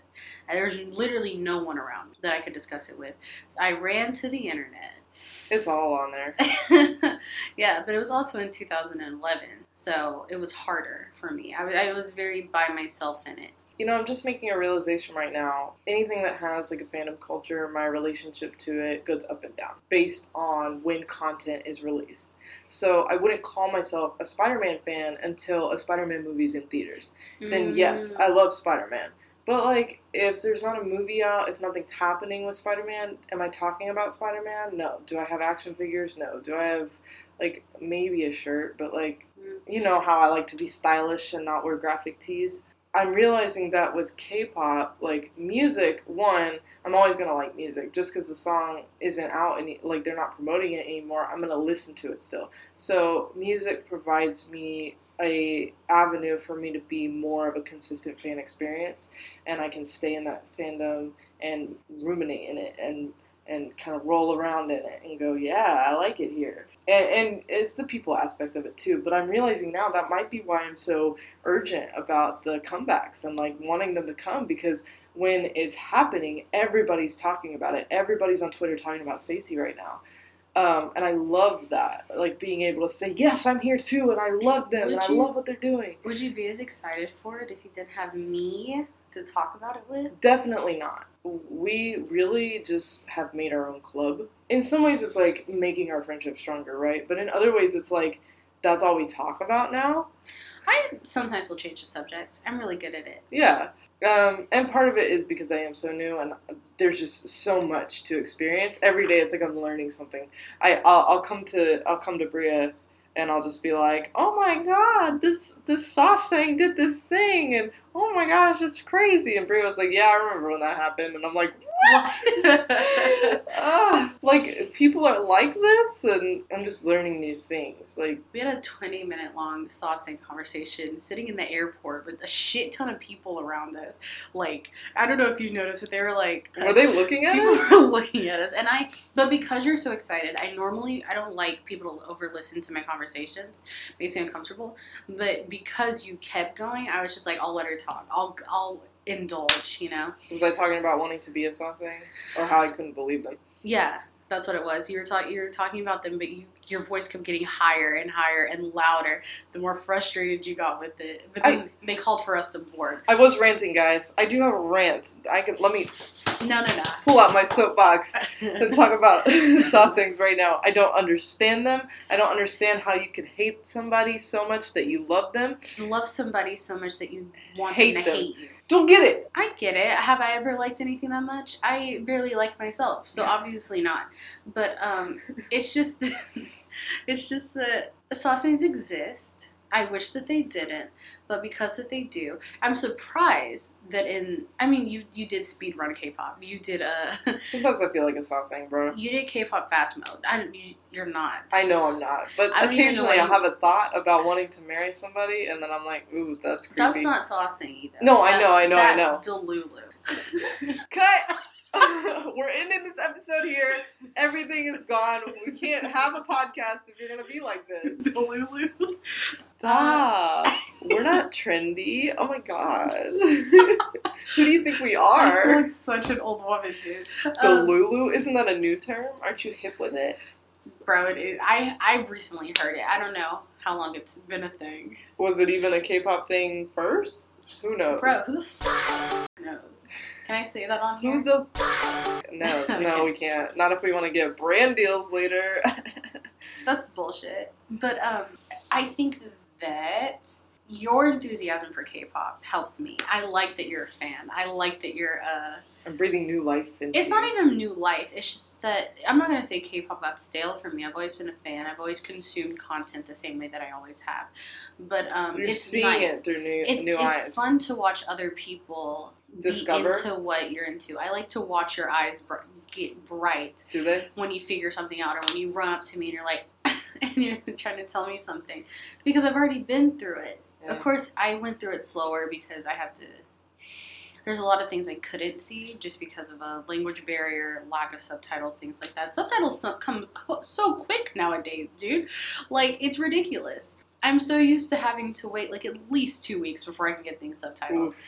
There's literally no one around that I could discuss it with. So I ran to the internet. It's all on there. yeah, but it was also in 2011, so it was harder for me. I, I was very by myself in it. You know, I'm just making a realization right now. Anything that has like a fandom culture, my relationship to it goes up and down based on when content is released. So I wouldn't call myself a Spider-Man fan until a Spider-Man movie's in theaters. Then yes, Mm. I love Spider-Man. But like, if there's not a movie out, if nothing's happening with Spider-Man, am I talking about Spider-Man? No. Do I have action figures? No. Do I have like maybe a shirt? But like, Mm. you know how I like to be stylish and not wear graphic tees. I'm realizing that with K-pop, like music, one, I'm always gonna like music just because the song isn't out and like they're not promoting it anymore. I'm gonna listen to it still. So music provides me a avenue for me to be more of a consistent fan experience, and I can stay in that fandom and ruminate in it and and kind of roll around in it and go, yeah, I like it here. And, and it's the people aspect of it too. But I'm realizing now that might be why I'm so urgent about the comebacks and like wanting them to come because when it's happening, everybody's talking about it. Everybody's on Twitter talking about STAYC right now. Um, and I love that, like being able to say, "Yes, I'm here too," and I love them, Would and I love what they're doing. Would you be as excited for it if you didn't have me to talk about it with? Definitely not. We really just have made our own club. In some ways, it's like making our friendship stronger, right? But in other ways, it's like that's all we talk about now. I sometimes will change the subject. I'm really good at it. Yeah. Um, and part of it is because I am so new and there's just so much to experience. Every day it's like I'm learning something. I I'll, I'll come to I'll come to Bria and I'll just be like, "Oh my god, this this sasaeng did this thing." And "Oh my gosh, it's crazy." And Bria was like, "Yeah, I remember when that happened." And I'm like, What? ah, like people are like this and I'm just learning new things. Like we had a 20 minute long sasaeng conversation sitting in the airport with a shit ton of people around us. Like, I don't know if you noticed, but they were like, were they looking at people us? were looking at us and i but because you're so excited i normally i don't like people to over listen to my conversations makes me uncomfortable but because you kept going i was just like i'll let her talk i'll i'll indulge you know Was I talking about wanting to be a sasaeng? Or how I couldn't believe them? yeah that's what it was you were talking you were talking about them but you your voice kept getting higher and higher and louder the more frustrated you got with it but then they called for us to board I was ranting, guys. I do have a rant. I can let me no no no. pull out my soapbox and talk about sasaengs right now. I don't understand them. I don't understand how you could hate somebody so much that you love them. love somebody so much that you want Hate them to them. hate you Don't get it. I get it. Have I ever liked anything that much? I barely like myself, so obviously not. But um, it's just, it's just that sasaengs exist. I wish that they didn't, but because that they do, I'm surprised that in. I mean, you you did speed run K-pop. You did a Sometimes I feel like a sasaeng, bro. you did K-pop fast mode. I you, you're not. I know I'm not, but I don't even know occasionally I'll have a thought about wanting to marry somebody, and then I'm like, ooh, that's creepy. That's not sasaeng either. No, I know, I know, I know. That's Delulu. Cut. We're ending this episode here. Everything is gone. We can't have a podcast if you're gonna be like this. Delulu. Stop. We're not trendy. Oh my god. Who do you think we I feel are? like such an old woman, dude. The Um, Lulu? Isn't that a new term? Aren't you hip with it? Bro, it is. I I've recently heard it. I don't know how long it's been a thing. Was it even a K-pop thing first? Who knows? Bro, who the f- knows? Can I say that on Who here? the knows? No, we can't. Not if we want to get brand deals later. That's bullshit. But um, I think that your enthusiasm for K-pop helps me. I like that you're a fan. I like that you're uh. I'm breathing new life into It's not even new life. It's just that I'm not gonna say K-pop got stale for me. I've always been a fan. I've always consumed content the same way that I always have. But um, You're it's seeing nice. it through new, it's new it's eyes. fun to watch other people Discover? into what you're into. I like to watch your eyes br- get bright Do they? when you figure something out, or when you run up to me and you're like, and you're trying to tell me something, because I've already been through it. Yeah. Of course, I went through it slower because I had to. There's a lot of things I couldn't see just because of a language barrier, lack of subtitles, things like that. Subtitles come so quick nowadays, dude. Like it's ridiculous. I'm so used to having to wait like at least two weeks before I can get things subtitled. Oof.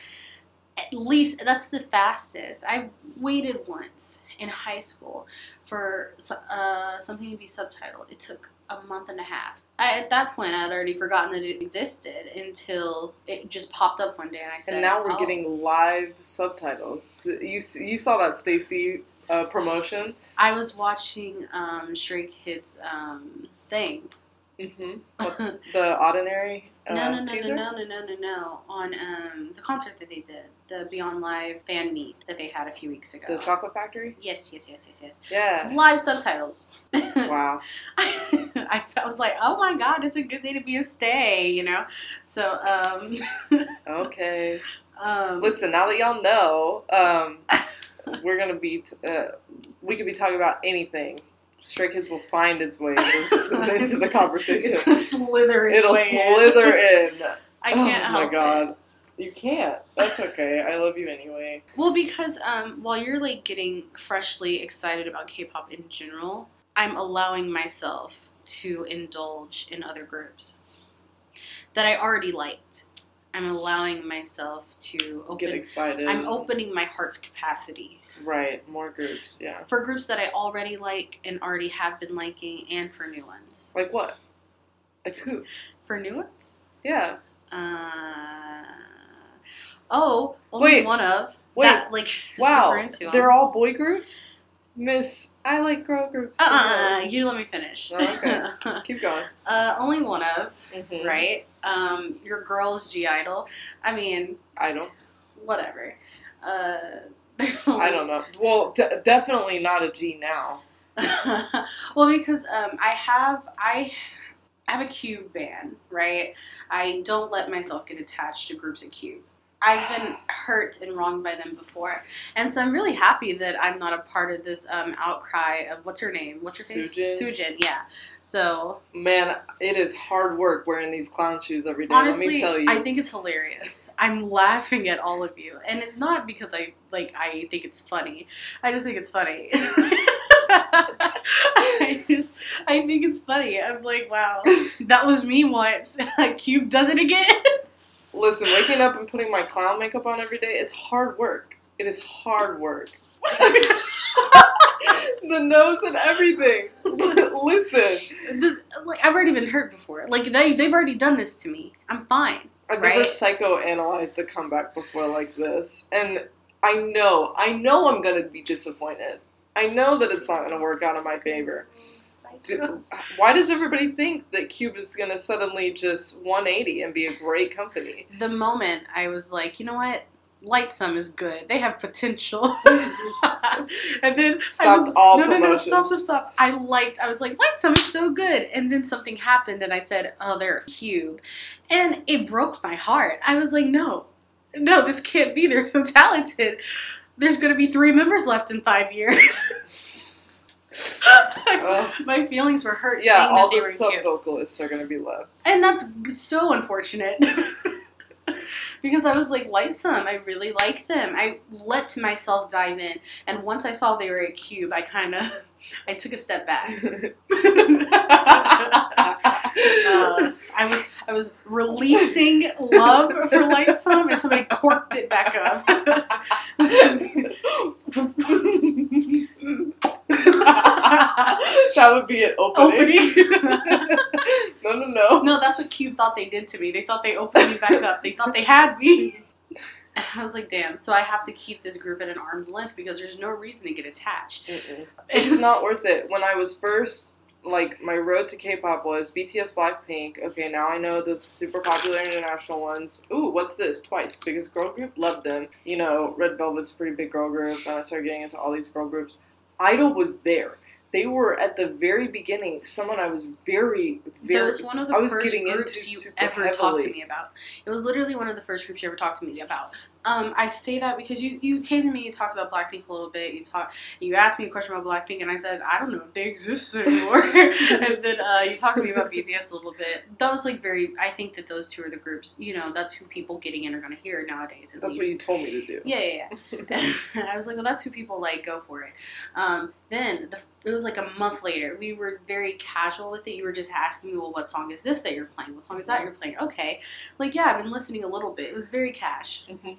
At least that's the fastest. I've waited once in high school for uh, something to be subtitled. It took a month and a half. I, at that point, I had already forgotten that it existed until it just popped up one day, and I said, And now we're "Oh." getting live subtitles. You you saw that STAYC uh, promotion? I was watching um, Stray Kids um, thing. Mm-hmm. The Ordinary uh, no, no, no, teaser. no, no, no, no, no. On um, the concert that they did, the Beyond Live fan meet that they had a few weeks ago. The Chocolate Factory. yes, yes, yes, yes, yes. Yeah. Live subtitles. Wow. I, I was like, oh my god, it's a good day to be a stay, you know. So, um, Okay. um, Listen, now that y'all know, um, we're gonna be. T- uh, we could be talking about anything. Stray Kids will find its way into, the conversation. gonna slither its It'll way slither in. in. I can't oh my god. it. You can't. That's okay. I love you anyway. Well, because um, while you're like getting freshly excited about K-pop in general, I'm allowing myself to indulge in other groups that I already liked. I'm allowing myself to Get open. excited. I'm opening my heart's capacity Right, more groups, yeah. for groups that I already like and already have been liking, and for new ones. Like what? Like who? For new ones? Yeah. Uh, oh, only Wait, one of. wait, That, like, Wow. super into 'em. They're all boy groups? Miss, I like girl groups. the Uh-uh, you let me finish. Oh, okay. Keep going. uh, only one of, Mhm. right? Um, your girl's (G)I-DLE. I mean, I don't. whatever. Uh, I don't know. Well, d- definitely not a G now. well, because um, I have I have a Cube band, right? I don't let myself get attached to groups of Cube. I've been hurt and wronged by them before, and so I'm really happy that I'm not a part of this um, outcry of what's her name? What's her face? Sujin. Sujin, yeah. So Man, it is hard work wearing these clown shoes every day. let me honestly, tell you. I think it's hilarious. I'm laughing at all of you, and it's not because I like I think it's funny. I just think it's funny. I just I think it's funny. I'm like, wow, that was me once. Cube does it again. Listen, waking up and putting my clown makeup on every day, it's hard work. It is hard work. the nose and everything. Listen, The- like I've already been hurt before. Like they they've already done this to me. I'm fine. I've never Right. psychoanalyzed a comeback before like this, and I know, I know I'm gonna be disappointed. I know that it's not gonna work out in my favor. D- Why does everybody think that Cube is gonna suddenly just 180 and be a great company? The moment I was like, you know what? LIGHTSUM is good. They have potential. and then I was, all no, no, no, stop, stop, stop. I liked. I was like, LIGHTSUM is so good. And then something happened, and I said, oh, they're cube, and it broke my heart. I was like, no, no, this can't be. They're so talented. There's going to be three members left in five years. Well, my feelings were hurt yeah, seeing all that they the were sub vocalists are gonna be left. And that's so unfortunate. because I was like, LIGHTSUM, I really like them. I let myself dive in. And once I saw they were a cube, I kind of, I took a step back. Uh, I was I was releasing love for LIGHTSUM, and somebody corked it back up. that would be it. Opening. Opening. no, no, no. no, that's what Cube thought they did to me. They thought they opened me back up. They thought they had me. And I was like, damn. So I have to keep this group at an arm's length because there's no reason to get attached. Mm-mm. It's not worth it. When I was first, like, my road to K-pop was BTS, Blackpink. Okay, now I know the super popular international ones. Ooh, what's this? Twice, biggest girl group. Loved them. You know, Red Velvet's a pretty big girl group, and I started getting into all these girl groups. Idol was there. They were at the very beginning. Someone I was very, very. That was one of the I was first groups you ever talked to me about. It was literally one of the first groups you ever talked to me about. Um, I say that because you, you came to me, you talked about Blackpink a little bit. You talked, you asked me a question about Blackpink, and I said I don't know if they exist anymore. and then uh, you talked to me about BTS a little bit. That was like very. I think that those two are the groups. You know, that's who people getting in are going to hear nowadays. At That's least. what you told me to do. Yeah, yeah, yeah. and I was like, well, that's who people like. Go for it. Um, then the, it was like a month later. We were very casual with it. You were just asking me, well, what song is this that you're playing? What song is that you're playing? Okay, like yeah, I've been listening a little bit. It was very cash. Mhm.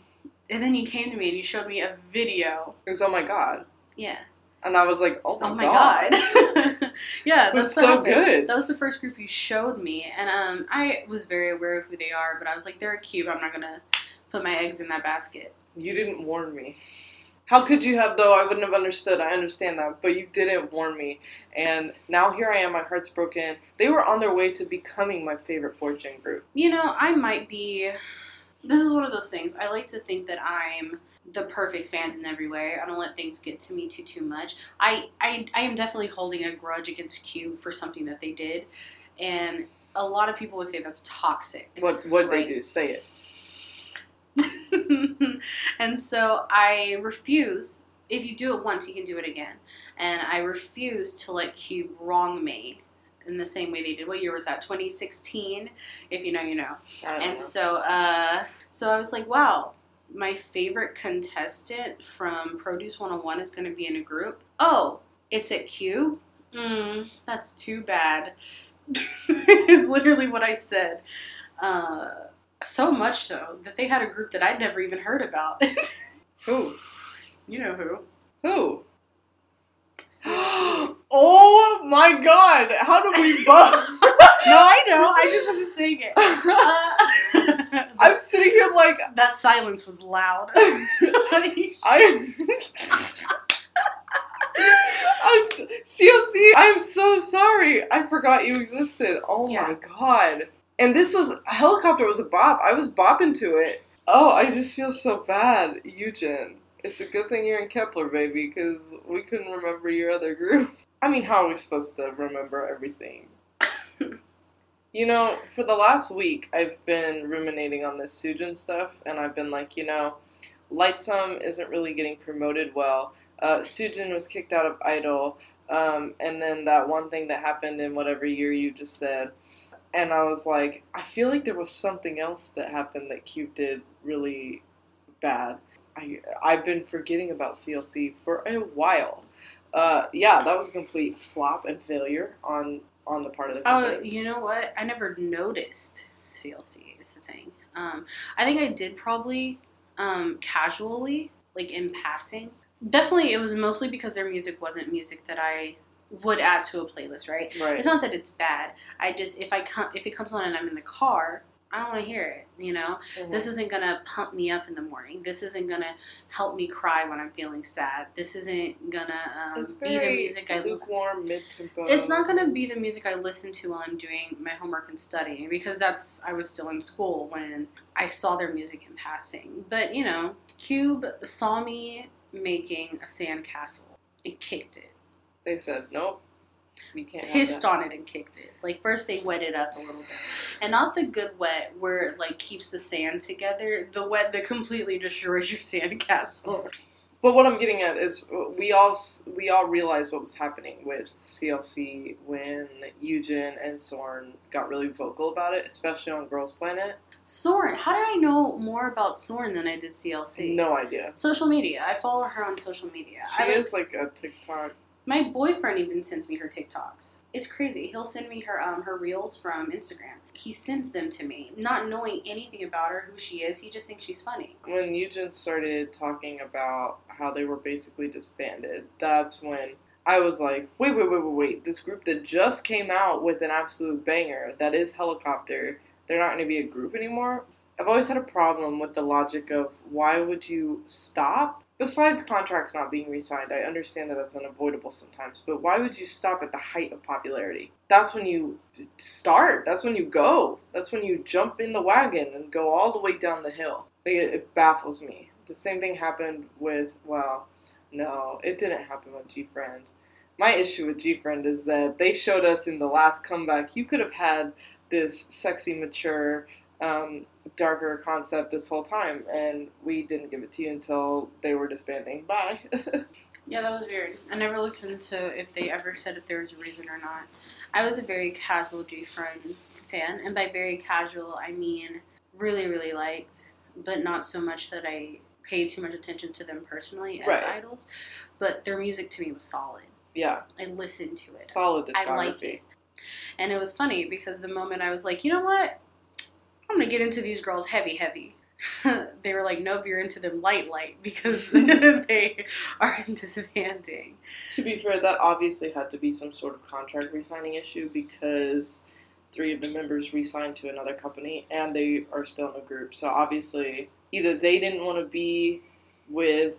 And then you came to me and you showed me a video. It was oh my god, Yeah. and I was like, oh my, Oh my god. god. yeah, that's so happened. good. That was the first group you showed me, and um, I was very aware of who they are, but I was like, they're a cube. I'm not gonna put my eggs in that basket. You didn't warn me. How could you have, though? I wouldn't have understood. I understand that. But you didn't warn me. And now here I am. My heart's broken. They were on their way to becoming my favorite Fortune group. You know, I might be. This is one of those things. I like to think that I'm the perfect fan in every way. I don't let things get to me too too much. I I, I am definitely holding a grudge against Cube for something that they did, and a lot of people would say that's toxic. What what Right. they do? Say it. and so I refuse. If you do it once, you can do it again. And I refuse to let Cube wrong me in the same way they did. What year was that? 2016. If you know, you know. And know. so, uh, so I was like, wow, my favorite contestant from Produce 101 is going to be in a group. Oh, it's at Cube. Mm, that's too bad. is literally what I said. Uh, so much so that they had a group that I'd never even heard about. Who? you know who? Who? oh my god! How do we both? No, I know. I just wasn't saying it. Uh, I'm sitting here like that silence was loud. I. I'm s- CLC. I'm so sorry. I forgot you existed. Oh my god. And this was helicopter was a bop. I was bopping to it. Oh, I just feel so bad, Yujin. It's a good thing you're in Kep1er, baby, because we couldn't remember your other group. I mean, how are we supposed to remember everything? you know, for the last week, I've been ruminating on this Sujin stuff, and I've been like, you know, Lightsum isn't really getting promoted well. Uh, Sujin was kicked out of Idol, um, and then that one thing that happened in whatever year you just said. And I was like, I feel like there was something else that happened that Cube did really bad. I, I've been forgetting about CLC for a while. Uh, yeah, that was a complete flop and failure on on the part of the Oh, company. you know what? I never noticed CLC is the thing. Um, I think I did probably um, casually, like in passing. Definitely, it was mostly because their music wasn't music that I would add to a playlist. Right? right. It's not that it's bad. I just if I come if it comes on and I'm in the car, I don't want to hear it. You know, Mhm. this isn't gonna pump me up in the morning. This isn't gonna help me cry when I'm feeling sad. This isn't gonna um, it's be the music I lukewarm, mid tempo. it's not going to be the music I listen to while I'm doing my homework and studying because that's I was still in school when I saw their music in passing. But you know, Cube saw me making a sandcastle and kicked it. They said nope. We can't. Pissed on it and kicked it. Like first they wet it up a little bit, and not the good wet where it like keeps the sand together. The wet that completely destroys your sandcastle. But what I'm getting at is we all we all realized what was happening with CLC when Yujin and Sorn got really vocal about it, especially on Girls Planet. Sorn, how did I know more about Sorn than I did CLC? No idea. Social media. I follow her on social media. She I like is like a TikTok. My boyfriend even sends me her TikToks. It's crazy. He'll send me her um her reels from Instagram. He sends them to me, not knowing anything about her, who she is. He just thinks she's funny. When Yujin started talking about how they were basically disbanded, that's when I was like, wait, wait, wait, wait, wait. This group that just came out with an absolute banger, that is Helicopter, they're not going to be a group anymore. I've always had a problem with the logic of why would you stop? Besides contracts not being re-signed, I understand that that's unavoidable sometimes, but why would you stop at the height of popularity? That's when you start. That's when you go. That's when you jump in the wagon and go all the way down the hill. It, it baffles me. The same thing happened with, well, no, it didn't happen with GFRIEND. My issue with GFRIEND is that they showed us in the last comeback you could have had this sexy, mature, um, darker concept this whole time, and we didn't give it to you until they were disbanding. Bye. Yeah, that was weird. I never looked into if they ever said if there was a reason or not. I was a very casual GFRIEND fan, and by very casual, I mean really, really liked, but not so much that I paid too much attention to them personally as Right. idols. But their music to me was solid. yeah, I listened to it. solid discography. I like it. And it was funny because the moment I was like, you know what? I'm gonna get into these girls heavy, heavy. they were like, nope, you're into them light, light because they are disbanding. To be fair, that obviously had to be some sort of contract re-signing issue because three of the members re-signed to another company and they are still in the group. So obviously, either they didn't want to be with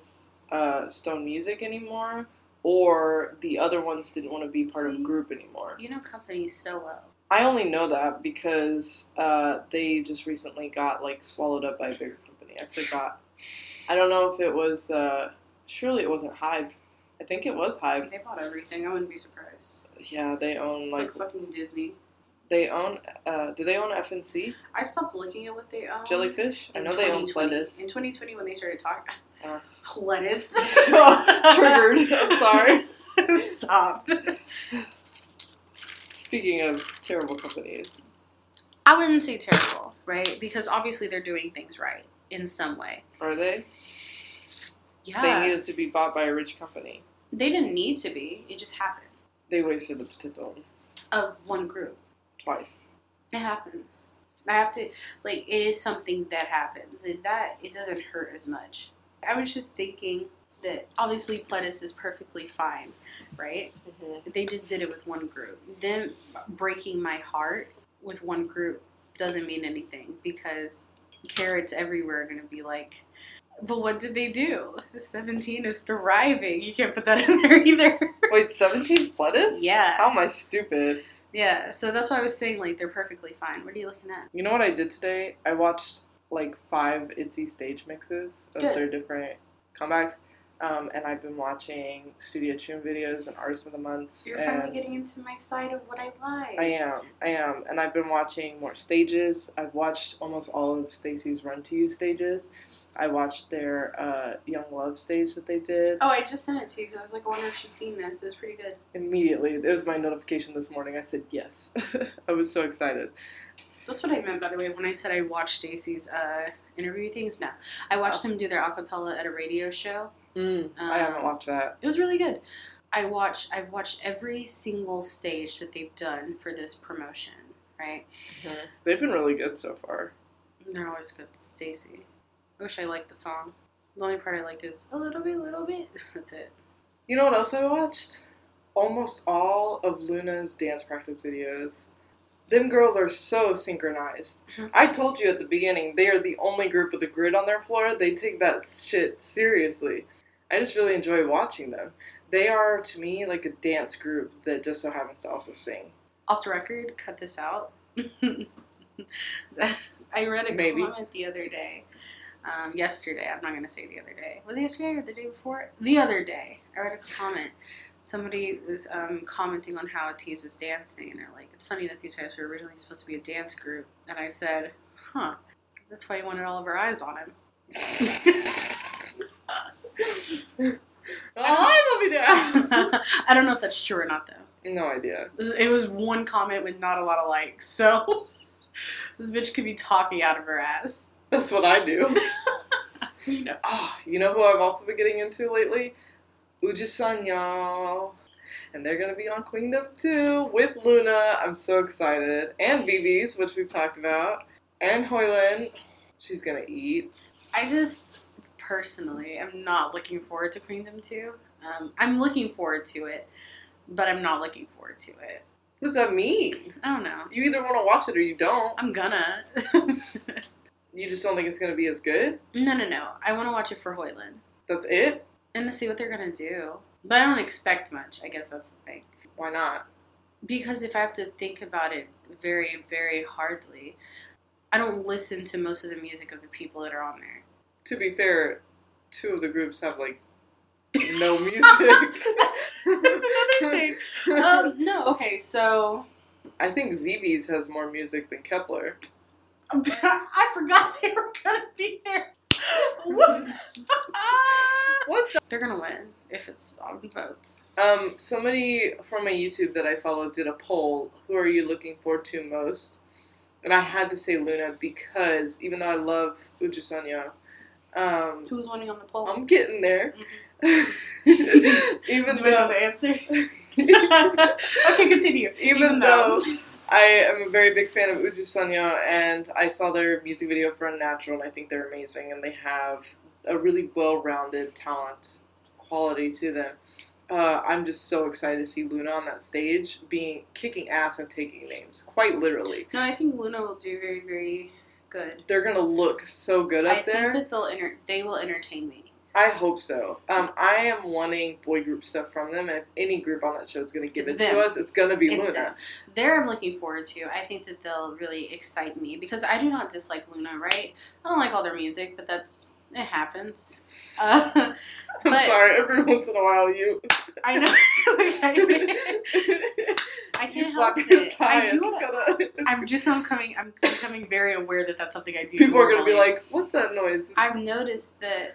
uh, Source Music anymore, or the other ones didn't want to be part of See? group anymore. You know, companies so well. I only know that because uh, they just recently got like swallowed up by a bigger company. I forgot. I don't know if it was. Uh, surely it wasn't HYBE. I think it was HYBE. They bought everything. I wouldn't be surprised. Yeah, they own It's like like, fucking Disney. they own. Uh, do they own FNC? I stopped looking at what they own. Jellyfish? I know they own 2020. lettuce. In 2020, when they started talking, Uh. lettuce. Triggered. I'm sorry. Stop. Speaking of terrible companies, I wouldn't say terrible, right? Because obviously they're doing things right in some way. are they? Yeah. They needed to be bought by a rich company. They didn't need to be. It just happened. They wasted the potential of one group. twice. It happens. I have to like it is something that happens. It, that it doesn't hurt as much. I was just thinking that obviously Pledis is perfectly fine, right? Mm-hmm. They just did it with one group. Them breaking my heart with one group doesn't mean anything because Carats everywhere are gonna be like, but what did they do? Seventeen is thriving. You can't put that in there either. Wait, 17th Pledis? yeah, How am I stupid? yeah. So that's why I was saying like they're perfectly fine. What are you looking at? You know what I did today? I watched like five ITZY stage mixes of Good. their different comebacks. Um, and I've been watching Studio Choom videos and Artists of the Months. You're and finally getting into my side of what I like. I am, I am, and I've been watching more stages. I've watched almost all of STAYC's Run to You stages. I watched their uh, Young Love stage that they did Oh, I just sent it to you because I was like, I wonder if she's seen this. It was pretty good. immediately. It was my notification this morning. I said yes. I was so excited. That's what I meant, by the way, when I said I watched STAYC's uh, interview things. No, I watched them do their acapella at a radio show. Mm, I haven't Um, watched that. It was really good. I watch. I've watched every single stage that they've done for this promotion. Right? They've been really good so far. They're always good. STAYC. I wish I liked the song. The only part I like is a little bit, little bit. That's it. You know what else I watched? Almost all of LOONA's dance practice videos. Them girls are so synchronized. Mhm. I told you at the beginning, they are the only group with a grid on their floor. They take that shit seriously. I just really enjoy watching them. They are, to me, like a dance group that just so happens to also sing. Off the record, cut this out. I read a Maybe. comment the other day. Um, yesterday, I'm not going to say the other day. Was it yesterday or the day before? The other day, I read a comment. Somebody was um, commenting on how Tease was dancing, and they're like, "It's funny that these guys were originally supposed to be a dance group." And I said, "Huh, that's why you wanted all of our eyes on him." Oh, let me down! I don't know if that's true or not, though. no idea. It was one comment with not a lot of likes, so this bitch could be talking out of her ass. That's what I do. You know. Ah, you know who I've also been getting into lately? Ujisanya. And they're gonna be on Queendom too with LOONA. I'm so excited. And VIVIZ, which we've talked about. And Hyolyn. She's gonna eat. I just personally I'm not looking forward to Queendom 2. Um, I'm looking forward to it, but I'm not looking forward to it. What does that mean? I don't know. You either want to watch it or you don't. I'm gonna. You just don't think it's gonna be as good? no, no, no. I want to watch it for Hyolyn That's it? and to see what they're gonna do. But I don't expect much. I guess that's the thing. Why not? Because if I have to think about it very, very hardly, I don't listen to most of the music of the people that are on there. To be fair, two of the groups have like no music. That's another thing. Um, no, okay, so I think VIVIZ has more music than Kep1er. I forgot they were gonna be there. What? What the? They're gonna win if it's on votes. Um, somebody from a YouTube that I follow did a poll. Who are you looking forward to most? And I had to say LOONA because even though I love Ujusanya, um, Who was winning on the poll? I'm getting there. even Do I know the answer? okay, continue. even though I am a very big fan of Uju Ujusanya, and I saw their music video for Unnatural, and I think they're amazing, and they have a really well-rounded talent quality to them. Uh, I'm just so excited to see LOONA on that stage, being kicking ass and taking names, quite literally. no, I think LOONA will do very, very good. They're gonna look so good up I there. I think that they'll enter- they will entertain me. I hope so. Um, I am wanting boy group stuff from them, and if any group on that show is gonna give It's it them. to us, it's gonna be It's LOONA. them. There, I'm looking forward to. I think that they'll really excite me because I do not dislike LOONA. Right? I don't like all their music, but that's it happens. Uh, I'm But- sorry. Every once in a while, you. I know. I can't help it. I do. gonna- I'm just becoming. I'm becoming very aware that that's something I do. People are gonna be like, "What's that noise?" I've noticed that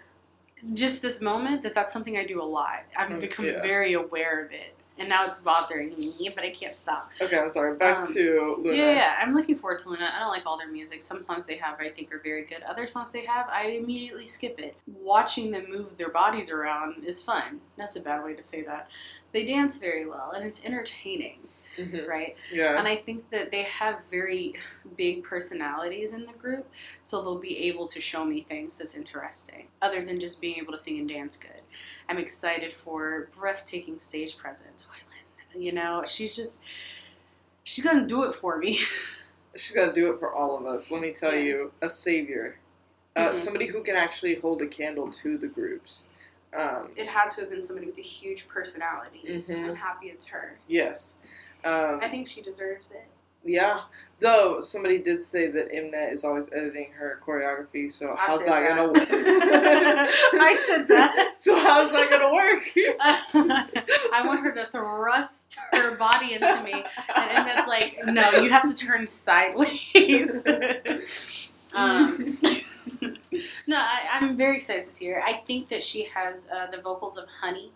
just this moment that that's something I do a lot. I've Oh, become yeah. very aware of it, and now it's bothering me, but I can't stop. Okay, I'm sorry. Back Um, to LOONA. Yeah, yeah, I'm looking forward to LOONA. I don't like all their music. Some songs they have I think are very good. Other songs they have, I immediately skip it. Watching them move their bodies around is fun. That's a bad way to say that. They dance very well, and it's entertaining, Mhm. right? Yeah. And I think that they have very big personalities in the group, so they'll be able to show me things that's interesting, other than just being able to sing and dance good. I'm excited for breathtaking stage presence. You know, she's just, she's gonna do it for me. She's gonna do it for all of us. Let me tell Yeah. you, a savior, uh, Mhm. somebody who can actually hold a candle to the groups. Um, it had to have been somebody with a huge personality. Mhm. I'm happy it's her. yes. Um, I think she deserves it. yeah. Though somebody did say that Mnet is always editing her choreography, so I how's said that gonna work? I said that. so how's that gonna work? I want her to thrust her body into me, and Mnet's like, "No, you have to turn sideways." um, no, I, I'm very excited to see her. I think that she has uh, the vocals of honey.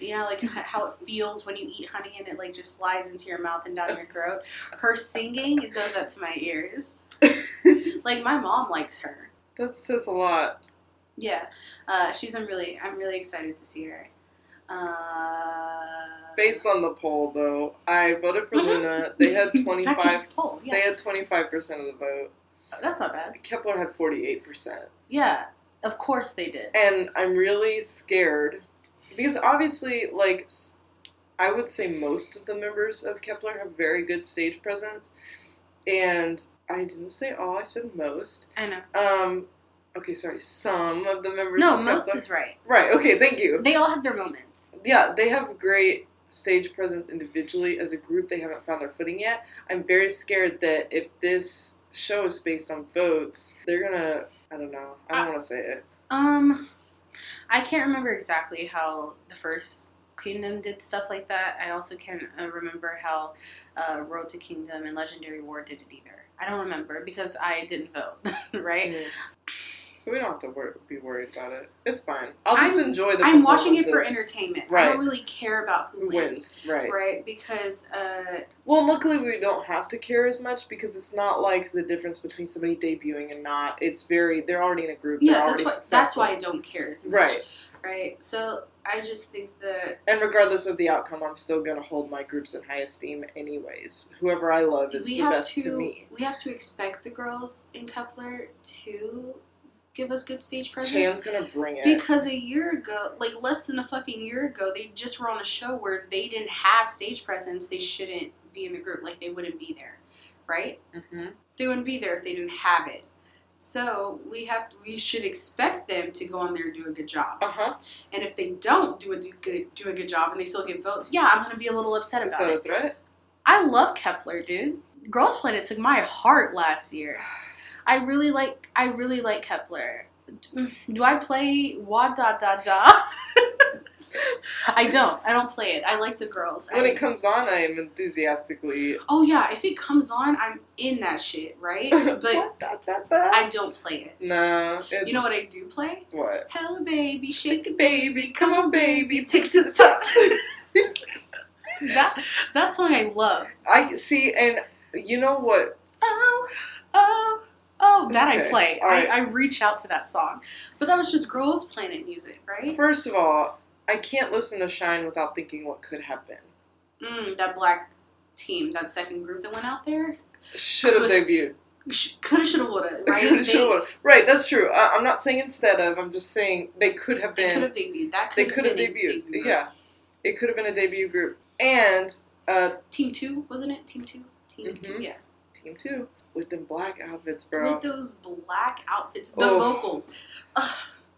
You know, like how it feels when you eat honey and it like just slides into your mouth and down your throat. Her singing, it does that to my ears. Like my mom likes her. that says a lot. Yeah, uh, she's. I'm really. I'm really excited to see her. Uh, Based on the poll, though, I voted for Mhm. LOONA. They had twenty five. Yeah, They had twenty five percent of the vote. That's not bad. Kep1er had forty eight percent. Yeah, of course they did. and I'm really scared because obviously, like, I would say most of the members of Kep1er have very good stage presence, and I didn't say all; I said most. I know. Um, okay, sorry, some of the members. No, most Kep1er, is right. right. Okay, thank you. They all have their moments. Yeah, they have great stage presence individually. As a group, they haven't found their footing yet. I'm very scared that if this show is based on votes, they're gonna. I don't know. I don't want to say it. Um, I can't remember exactly how the first Kingdom did stuff like that. I also can't uh, remember how uh, Road to Kingdom and Legendary War did it either. I don't remember because I didn't vote, right? Mm. So we don't have to wor- be worried about it. It's fine. I'll just I'm- enjoy the. I'm watching it for entertainment. I don't really care about who, Who wins. wins? Right. Right, because uh, Well, luckily we don't have to care as much because it's not like the difference between somebody debuting and not. It's very. They're already in a group. yeah, they're that's what that's why I don't care as much. Right. Right. So I just think that And regardless of the outcome, I'm still gonna hold my groups in high esteem, anyways. Whoever I love is the best to, to me. we have to expect the girls in Kep1er to give us good stage presence. Chan's gonna bring it. Because a year ago, like less than a fucking year ago, they just were on a show where if they didn't have stage presence, they shouldn't be in the group. Like they wouldn't be there, right? hmm They wouldn't be there if they didn't have it. So we have we should expect them to go on there and do a good job. Uh huh. And if they don't do a do good do a good job and they still get votes, yeah, I'm gonna be a little upset about it. I love Kep1er, dude. Girls Planet took my heart last year. I really like I really like Kep1er. Mm. Do I play Wa Da Da Da? I don't. I don't play it. I like the girls. When I- it comes on, I am enthusiastically. oh yeah, if it comes on, I'm in that shit, right? But Da, da, da. I don't play it. no. You know what I do play? What? Hella baby, shake it, Baby, come on, baby, take it to the top. that that song I love. I see, and you know what? Oh, oh, oh. That I play. right. I, I reach out to that song. But that was just Girls Planet music, right? First of all, I can't listen to Shine without thinking what could have been. Mm, that black team, that second group that went out there. Should have debuted. Sh- coulda, shoulda, woulda, right? Coulda, shoulda, woulda. Right, that's true. I, I'm not saying instead of. I'm just saying they could have they been. could have debuted. That They could could have debuted. debut. Yeah, it could have been a debut group. And uh, Team two, wasn't it? Team two? Team two, Mhm. yeah. team two with them black outfits, bro. With those black outfits, the Oh. vocals,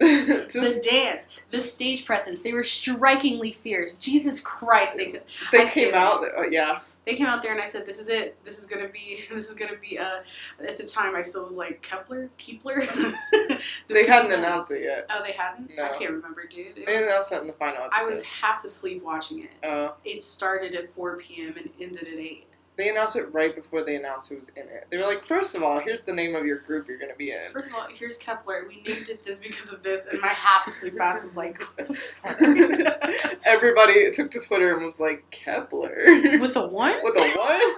just the dance, the stage presence, they were strikingly fierce. Jesus Christ, they could. they I came out. Oh, yeah, they came out there and I said, "This is it. This is gonna be. This is gonna be." Uh, at the time, I still was like Kep1er, Keepler. This they hadn't announced it yet. Oh, they hadn't. No. I can't remember, dude. It They was, announced that in the final I was half asleep watching it. Uh, It started at 4 p.m. and ended at 8. They announced it right before they announced who was in it. They were like, first of all, here's the name of your group you're going to be in. First of all, here's Kep1er. We named it this because of this, and my half asleep ass was like, "What the fuck?" Everybody took to Twitter and was like, Kep1er. With a one? With a what?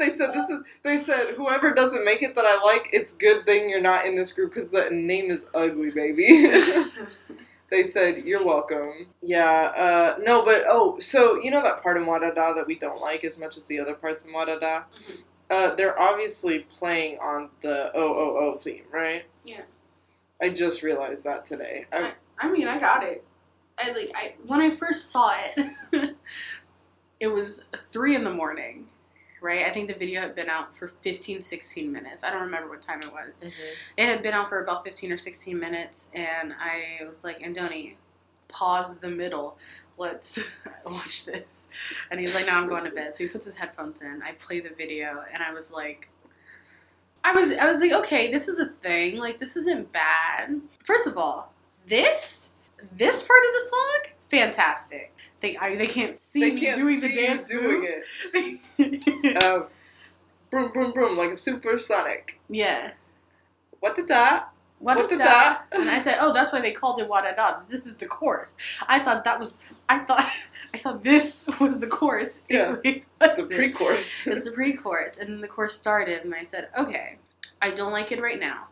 They said this is. They said whoever doesn't make it that I like, it's good thing you're not in this group because the name is ugly, baby. They said, You're welcome. Yeah, uh, no, but oh, so you know that part in Wadada that we don't like as much as the other parts in Wadada? Mhm. Uh, they're obviously playing on the OOO theme, right? Yeah. I just realized that today. I, I mean, I got it. I like I when I first saw it, it was three in the morning, right? I think the video had been out for 15, 16 minutes. I don't remember what time it was. Mm-hmm. It had been out for about 15 or 16 minutes, and I was like, Andoni, pause the middle. Let's watch this. And he's like, no, I'm going to bed. So he puts his headphones in. I play the video, and I was like, I was, I was like, okay, this is a thing. Like, this isn't bad. First of all, this, this part of the song, fantastic. They, I, they can't see they me can't doing see the dance doing move. it. Uh, broom, broom, broom, like a supersonic. yeah. What did that? What, What that? that? And I said, "Oh, that's why they called it Wadada. This is the chorus." I thought that was. I thought. I thought this was the chorus. Yeah. It It's the pre-chorus. It's the pre-chorus, and then the chorus started, and I said, "Okay, I don't like it right now.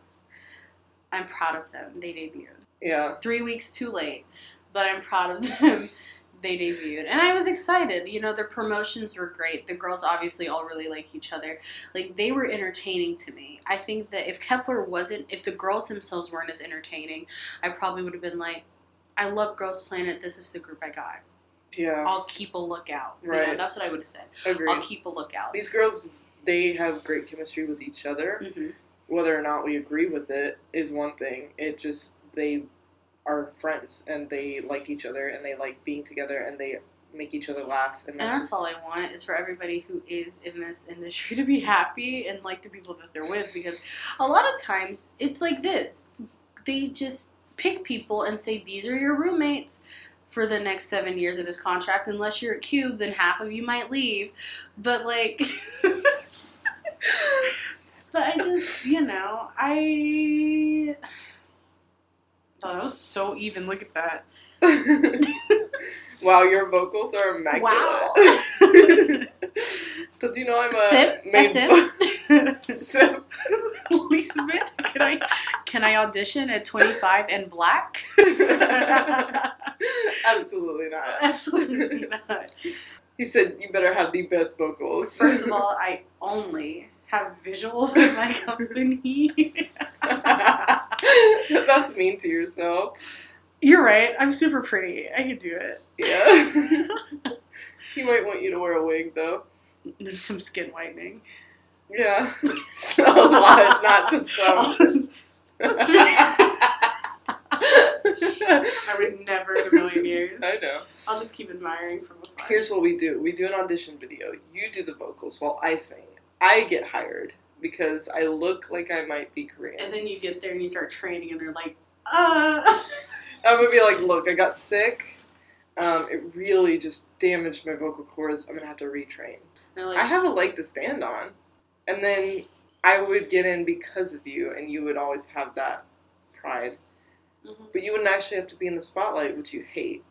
I'm proud of them. They debuted yeah. three weeks too late, but I'm proud of them. they debuted, and I was excited. You know, their promotions were great. The girls obviously all really like each other. Like they were entertaining to me. I think that if Kep1er wasn't, if the girls themselves weren't as entertaining, I probably would have been like, "I love Girls Planet. This is the group I got. Yeah. I'll keep a lookout." You know, Right. that's what I would have said. Agreed. I'll keep a lookout. These girls, they have great chemistry with each other. hmm Whether or not we agree with it is one thing. It just they are friends and they like each other and they like being together and they make each other laugh and And that's just, all I want is for everybody who is in this industry to be happy and like the people that they're with because a lot of times it's like this. They just pick people and say these are your roommates for the next seven years of this contract. Unless you're a cube, then half of you might leave. But like But I just you know, I Oh, that was so even. Look at that. wow, your vocals are immaculate. Wow. Did you know I'm a Sip, a main- sip. sip. Elizabeth, can I can I audition at 25 and black? Absolutely not. Absolutely not. He said you better have the best vocals. First of all, I only have visuals in my company. That's mean to yourself. You're right. I'm super pretty. I could do it. Yeah. he might want you to wear a wig though. And some skin whitening. Yeah. a lot, not just some. That's I would never in a million years. I know. I'll just keep admiring from afar. Here's what we do. We do an audition video. You do the vocals while I sing. I get hired because I look like I might be Korean. and then you get there and you start training, and they're like, uh. I'm gonna be like, look, I got sick. Um, it really just damaged my vocal cords. I'm gonna have to retrain. Like, I have a leg to stand on. And then I would get in because of you, and you would always have that pride. Mhm. But you wouldn't actually have to be in the spotlight, which you hate.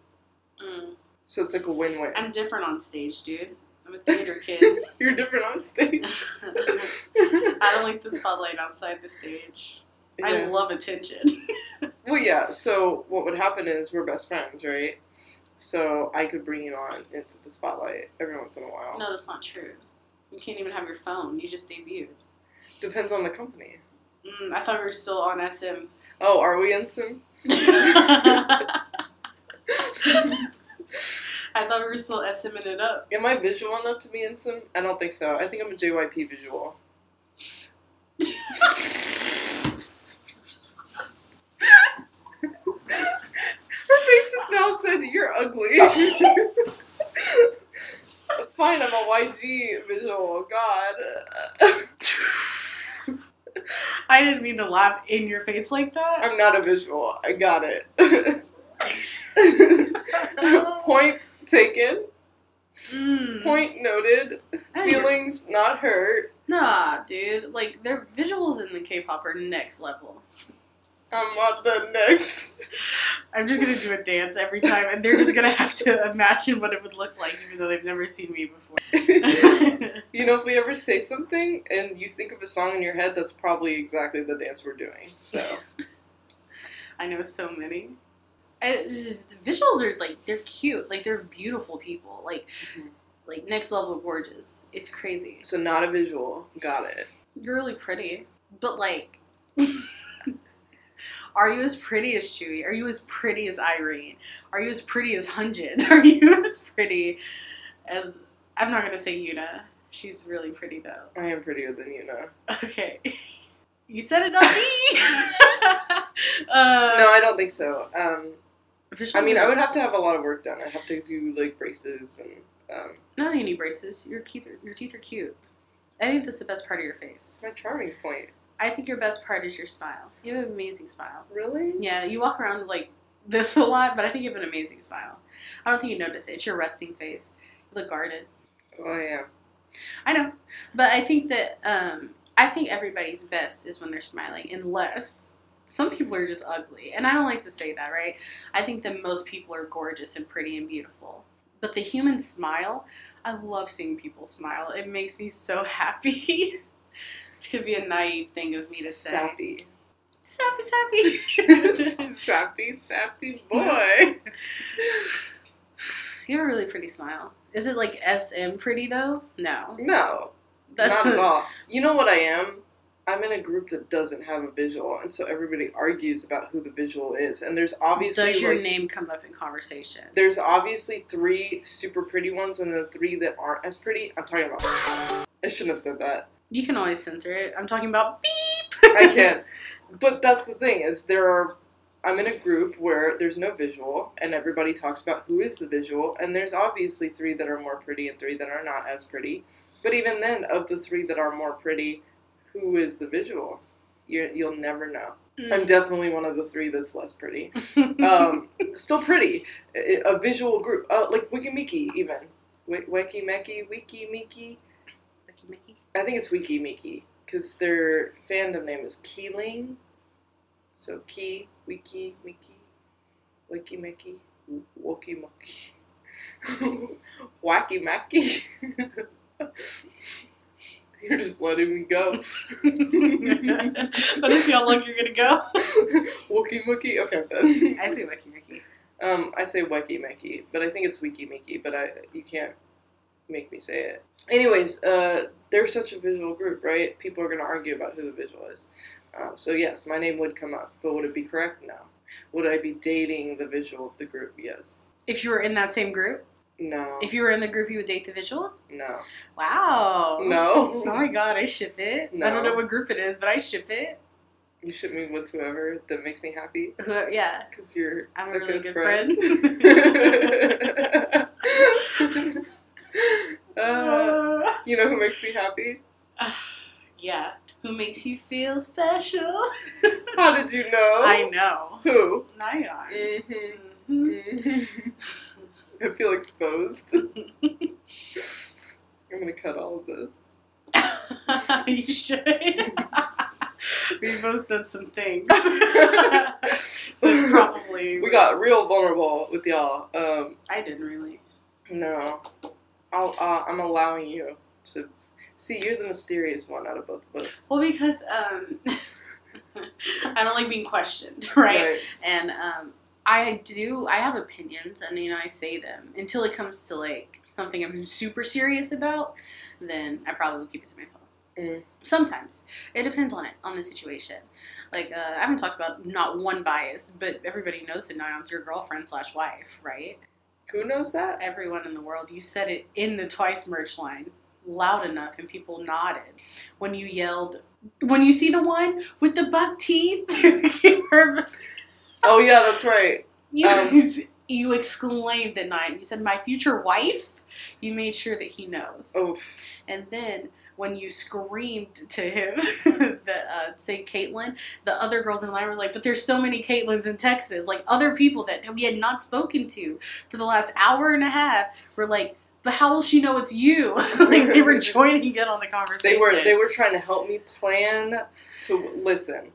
Mm. So it's like a win win. I'm different on stage, dude. I'm a theater kid. You're different on stage. I don't like the spotlight outside the stage. I love attention. Well, yeah. So what would happen is we're best friends, right? So I could bring you on into the spotlight every once in a while. no, that's not true. You can't even have your phone. You just debuted. Depends on the company. Mm, I thought we were still on SM. Oh, are we in some? I thought we were still SMing it up. Am I visual enough to be in some? I don't think so. I think I'm a JYP visual. Her face just now said, You're ugly. Fine, I'm a YG visual. God. I didn't mean to laugh in your face like that. I'm not a visual. I got it. Point taken. Mm. Point noted. Feelings not hurt. Nah, dude. Like, their visuals in the K-pop are next level. I'm on the next. I'm just gonna do a dance every time, and they're just gonna have to imagine what it would look like, even though they've never seen me before. you know, if we ever say something and you think of a song in your head, that's probably exactly the dance we're doing. So, I know so many. I, the visuals are like they're cute, like they're beautiful people, like Mhm. like next level gorgeous. It's crazy. So not a visual. Got it. You're really pretty, but like, are you as pretty as Tzuyu? Are you as pretty as Irene? Are you as pretty as Hyunjin? Are you as pretty as I'm not gonna say Yuna. She's really pretty though. I am prettier than Yuna. Okay, you said it, not me. uh, No, I don't think so. Um, I mean, I would have to have a lot of work done. I have to do like braces and um, don't any braces. Your teeth are your teeth are cute. I think that's the best part of your face. my charming point. I think your best part is your smile. You have an amazing smile. Really? Yeah, you walk around like this a lot, but I think you have an amazing smile. I don't think you notice it. It's your resting face. You look guarded. Oh, am. I know, but I think that um, I think everybody's best is when they're smiling, unless some people are just ugly, and I don't like to say that, right? I think that most people are gorgeous and pretty and beautiful, but the human smile, I love seeing people smile. It makes me so happy. Which could be a naive thing of me to say. Sappy. Sappy, sappy. sappy, sappy boy. you have a really pretty smile. Is it like SM pretty though? No. No, not at all. You know what I am? I'm in a group that doesn't have a visual, and so everybody argues about who the visual is. And there's obviously Does your like, name come up in conversation? there's obviously three super pretty ones, and then three that aren't as pretty. I'm talking about. I shouldn't have said that. You can always censor it. I'm talking about beep. I can't. But that's the thing is there are. I'm in a group where there's no visual, and everybody talks about who is the visual, and there's obviously three that are more pretty and three that are not as pretty. But even then, of the three that are more pretty, who is the visual? You you'll never know. I'm definitely one of the three that's less pretty. Um, still pretty. A, visual group, uh, like Wiki Miki even. Wi- Wiki Meki, Wiki Miki. Mickey, Mickey. I think it's Wiki Miki because their fandom name is Ki-Ling. So Key, Wiki, Miki, Wiki Miki, Woki Moki, Wacky Macky. You're just letting me go. Let me see how long you're gonna go. Wookie Mookie? Okay, then. I say Mickey, Mickey. Um, I say Weki Meki, but I think it's Wiki Miki, but I you can't make me say it. Anyways, uh, they're such a visual group, right? People are going to argue about who the visual is. Um, so yes, my name would come up, but would it be correct? No. Would I be dating the visual of the group? Yes. If you were in that same group, No. if you were in the group, you would date the visual. no. Wow. No. Oh my god, I ship it. I don't know what group it is, but I ship it. You ship me with whoever that makes me happy Who- Yeah, because you're I'm a, a really good good friend. friend. uh, you know who makes me happy? yeah. Who makes you feel special? How did you know? I know. Who? Nayeon. Mm-hmm. Mhm. Mhm. I feel exposed. I'm gonna cut all of this. you should. we both said some things. Probably. We got real vulnerable with y'all. Um, I didn't really. no, I'll, uh, I'm allowing you to see. You're the mysterious one out of both of us. Well, because um, I don't like being questioned, right? And um, I do. I have opinions, and you know, I say them until it comes to like something I'm super serious about. Then I probably will keep it to myself. Mm. Sometimes it depends on it on the situation. Like uh, I haven't talked about not one bias, but everybody knows that Nayeon's your girlfriend slash wife, right? Who knows that? Everyone in the world. You said it in the Twice merch line loud enough, and people nodded when you yelled. When you see the one with the buck teeth, Oh yeah, that's right. you, Um, you exclaimed at night. You said, "My future wife." You made sure that he knows. Oh, And then when you screamed to him that uh, say Caitlin, the other girls in line were like, "But there's so many Caitlyn's in Texas." Like other people that we had not spoken to for the last hour and a half were like, "But how will she know it's you?" like they were joining in on the conversation. they were they were trying to help me plan to listen.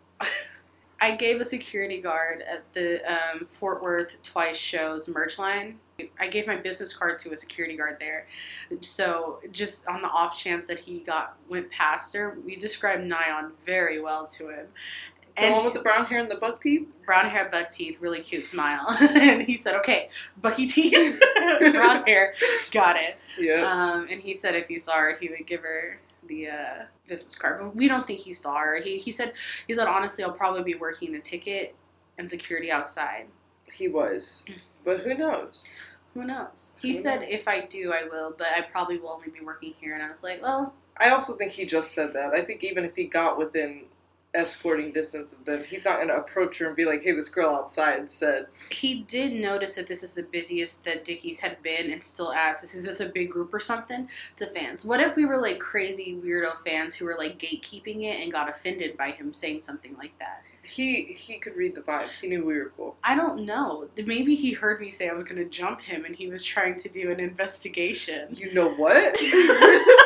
I gave a security guard at the um, Fort Worth Twice shows merch line. I gave my business card to a security guard there. So just on the off chance that he got went past her, we described Nayeon very well to him. The And one with the brown hair and the buck teeth? brown hair, buck teeth, really cute smile. and he said, "Okay, Bucky teeth, brown hair, got it." Yeah. Um, and he said if he saw her, he would give her the uh, business card. But we don't think he saw her. He he said he said honestly, I'll probably be working the ticket and security outside. he was. But who knows? Who knows? He Who said knows? if I do, I will, but I probably will only be working here. And I was like, well, I also think he just said that. I think even if he got within escorting distance of them, he's not going to approach her and be like, hey, this girl outside said, he did notice that this is the busiest that Dickies had been, and still asked, "Is this a big group or something?" To fans. What if we were like crazy weirdo fans who were like gatekeeping it and got offended by him saying something like that? he he could read the vibes. He knew we were cool. I don't know. Maybe he heard me say I was going to jump him, and he was trying to do an investigation. You know what?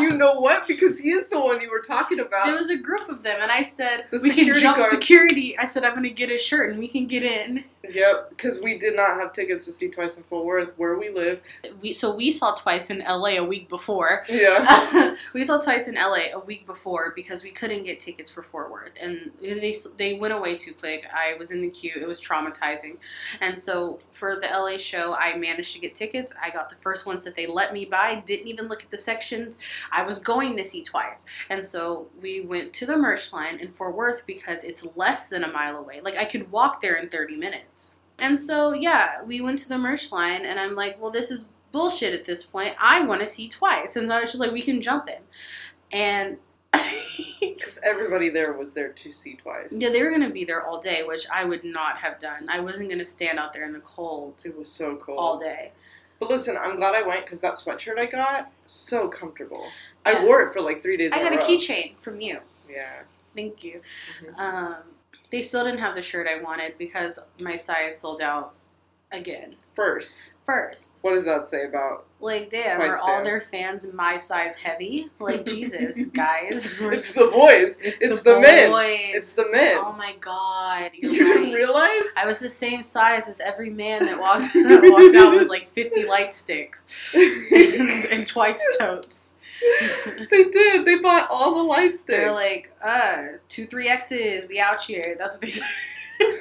you know what? Because he is the one you were talking about. There was a group of them, and I said The we can jump guard- security. I said I'm going to get a shirt, and we can get in. Yep, because we did not have tickets to see Twice in Fort Worth where we live. We so we saw twice in LA a week before. Yeah. we saw twice in LA a week before because we couldn't get tickets for Fort Worth, and they they went away too quick. I was in the queue; it was traumatizing, and so for the LA show, I managed to get tickets. I got the first ones that they let me buy. Didn't even look at the sections. I was going to see twice, and so we went to the merch line in Fort Worth because it's less than a mile away. Like I could walk there in thirty minutes. And so yeah, we went to the merch line, and I'm like, well, this is bullshit at this point. I want to see twice, and I was just like, we can jump in, and Because everybody there was there to see Twice. yeah, they were gonna be there all day, which I would not have done. I wasn't gonna stand out there in the cold It was so cold. all day. But listen, I'm glad I went because that sweatshirt I got, so comfortable. I wore it for like three days I got a row. keychain from you. Yeah. Thank you. Mhm. Um, they still didn't have the shirt I wanted because my size sold out again. First, First, what does that say about like, damn, are all their fans my size heavy? Like, Jesus, guys. It's the boys. It's, It's the, the men. boys. It's the men. Oh my god. You didn't realize? I was the same size as every man that walked that walked out with like 50 light sticks and, and twice totes. they did. They bought all the light sticks. They're like, uh, two, three X's, we out here. That's what they said.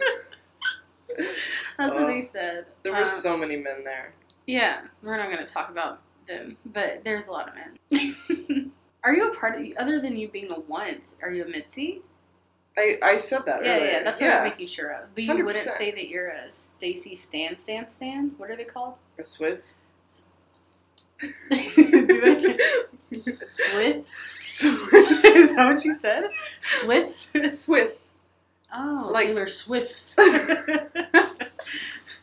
That's what Uh, they said. there were Um, so many men there. Yeah, we're not going to talk about them, but there's a lot of men. are you a part of, other than you being a once, are you a MIDZY? I, I said that Yeah, earlier. yeah, that's what I was making sure of. But you would not say that you're a STAYC Stan Stan Stan? What are they called? A SWITH. They- Swift? Is that what you said? Swift? Swift. Oh, Like- Taylor Swift.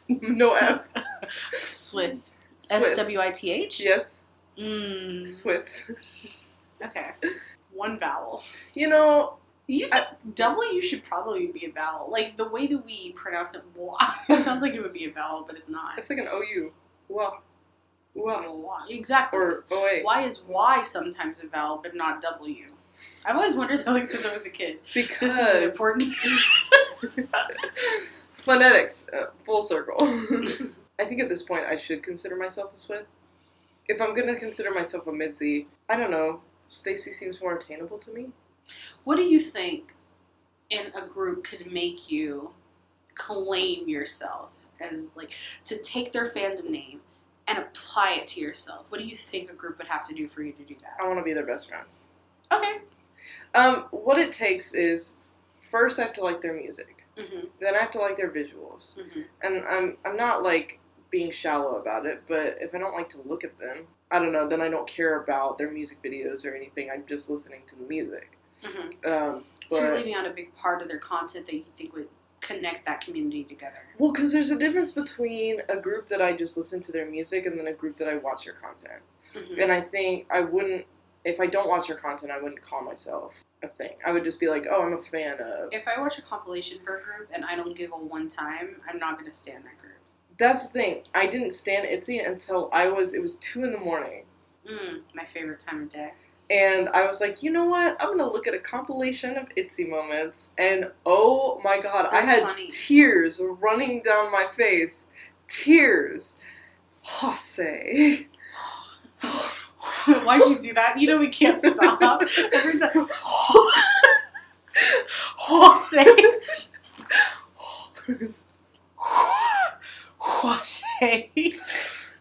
No F. SWITH. S Swift. W I T H? Yes. Mm, Swift. okay. One vowel. You know, You think W should probably be a vowel. Like the way that we pronounce it, it sounds like it would be a vowel, but it's not. it's like an OU. Wah. Wa- Exactly. Or OA. Why is Y sometimes a vowel but not W? I've always wondered that like since I was a kid. Because This is important. phonetics, uh, full circle. I think at this point I should consider myself a SWITH. If I'm gonna consider myself a MIDZY, I don't know. STAYC seems more attainable to me. what do you think in a group could make you claim yourself as like to take their fandom name and apply it to yourself? What do you think a group would have to do for you to do that? I want to be their best friends. Okay. Um, what it takes is first I have to like their music. hmm Then I have to like their visuals. hmm And I'm I'm not like being shallow about it, but if I don't like to look at them, I don't know, then I don't care about their music videos or anything. I'm just listening to the music. hmm Um, So you're leaving out a big part of their content that you think would connect that community together. Well, because there's a difference between a group that I just listen to their music and then a group that I watch their content. Mhm. And I think I wouldn't, if I don't watch their content, I wouldn't call myself a thing. I would just be like, oh, I'm a fan of. If I watch a compilation for a group and I don't giggle one time, I'm not going to stan that group. That's the thing. I didn't stan Itzy until I was, it was 2 in the morning. Mm, my favorite time of day. And I was like, you know what? I'm gonna look at a compilation of Itzy moments, and oh my god, I had funny. tears running down my face. Tears. Jose. Why'd you do that? You know we can't stop. Every time. Jose. Jose.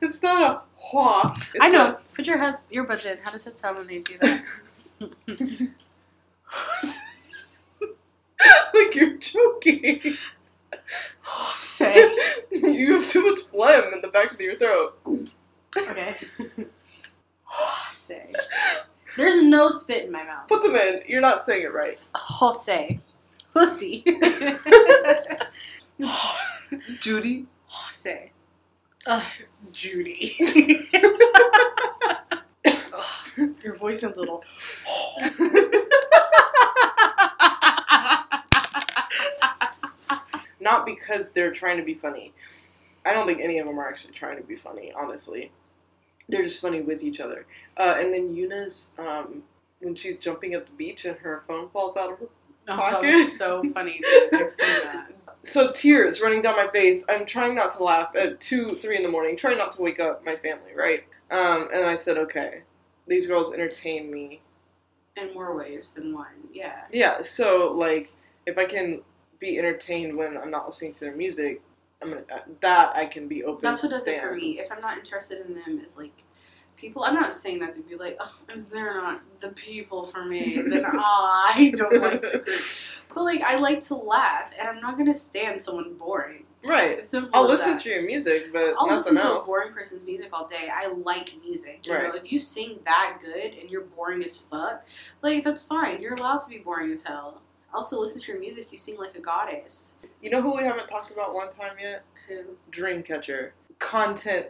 It's not a hua. I know. Put your head, earbuds in. How does it sound when they do that? A, like you're joking. Jose. you have too much phlegm in the back of your throat. Okay. Jose. There's no spit in my mouth. Put them in. You're not saying it right. Jose. Pussy. Judy. Jose. Ugh, Judy. Your voice sounds a little. Not because they're trying to be funny. I don't think any of them are actually trying to be funny, honestly. They're just funny with each other. Uh, and then Yuna's, um, when she's jumping at the beach and her phone falls out of her. Oh, that Pocket. was so funny. I've seen that. So tears running down my face. I'm trying not to laugh at 2, 3 in the morning, trying not to wake up my family, right? Um, and I said, okay, these girls entertain me. In more ways than one. Yeah. Yeah, so, like, if I can be entertained when I'm not listening to their music, I'm gonna, that I can be open to. That's what does it for me. If I'm not interested in them, is like people. I'm not saying that to be like, oh, if they're not the people for me, then ah, I don't like the group. But like, I like to laugh, and I'm not gonna stand someone boring. Right. Simple I'll listen that. to your music, but I'll listen to else. a boring person's music all day. I like music. You know, Right. if you sing that good and you're boring as fuck, like that's fine. You're allowed to be boring as hell. Also, listen to your music. You sing like a goddess. You know who we haven't talked about one time yet? Who? Dreamcatcher. Content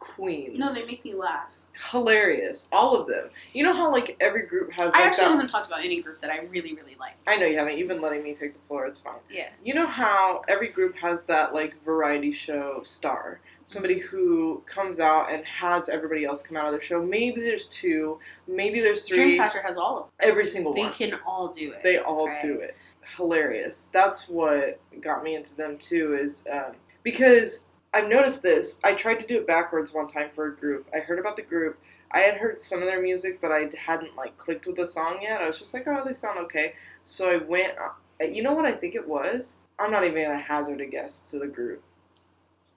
queens. No, they make me laugh. Hilarious. All of them. You know how like every group has I like actually that. haven't talked about any group that I really, really like. I know you haven't. You've been letting me take the floor. It's fine. Yeah. You know how every group has that like variety show star, somebody who comes out and has everybody else come out of their show. Maybe there's two, maybe there's three. Dreamcatcher has all of them. Every single They one. can all do it. They all right? do it. Hilarious. That's what got me into them too. Is um, because I've noticed this. I tried to do it backwards one time for a group. I heard about the group. I had heard some of their music, but I hadn't like clicked with the song yet. I was just like, oh, they sound okay. So I went. uh, You know what I think it was? I'm not even gonna hazard a guess to the group.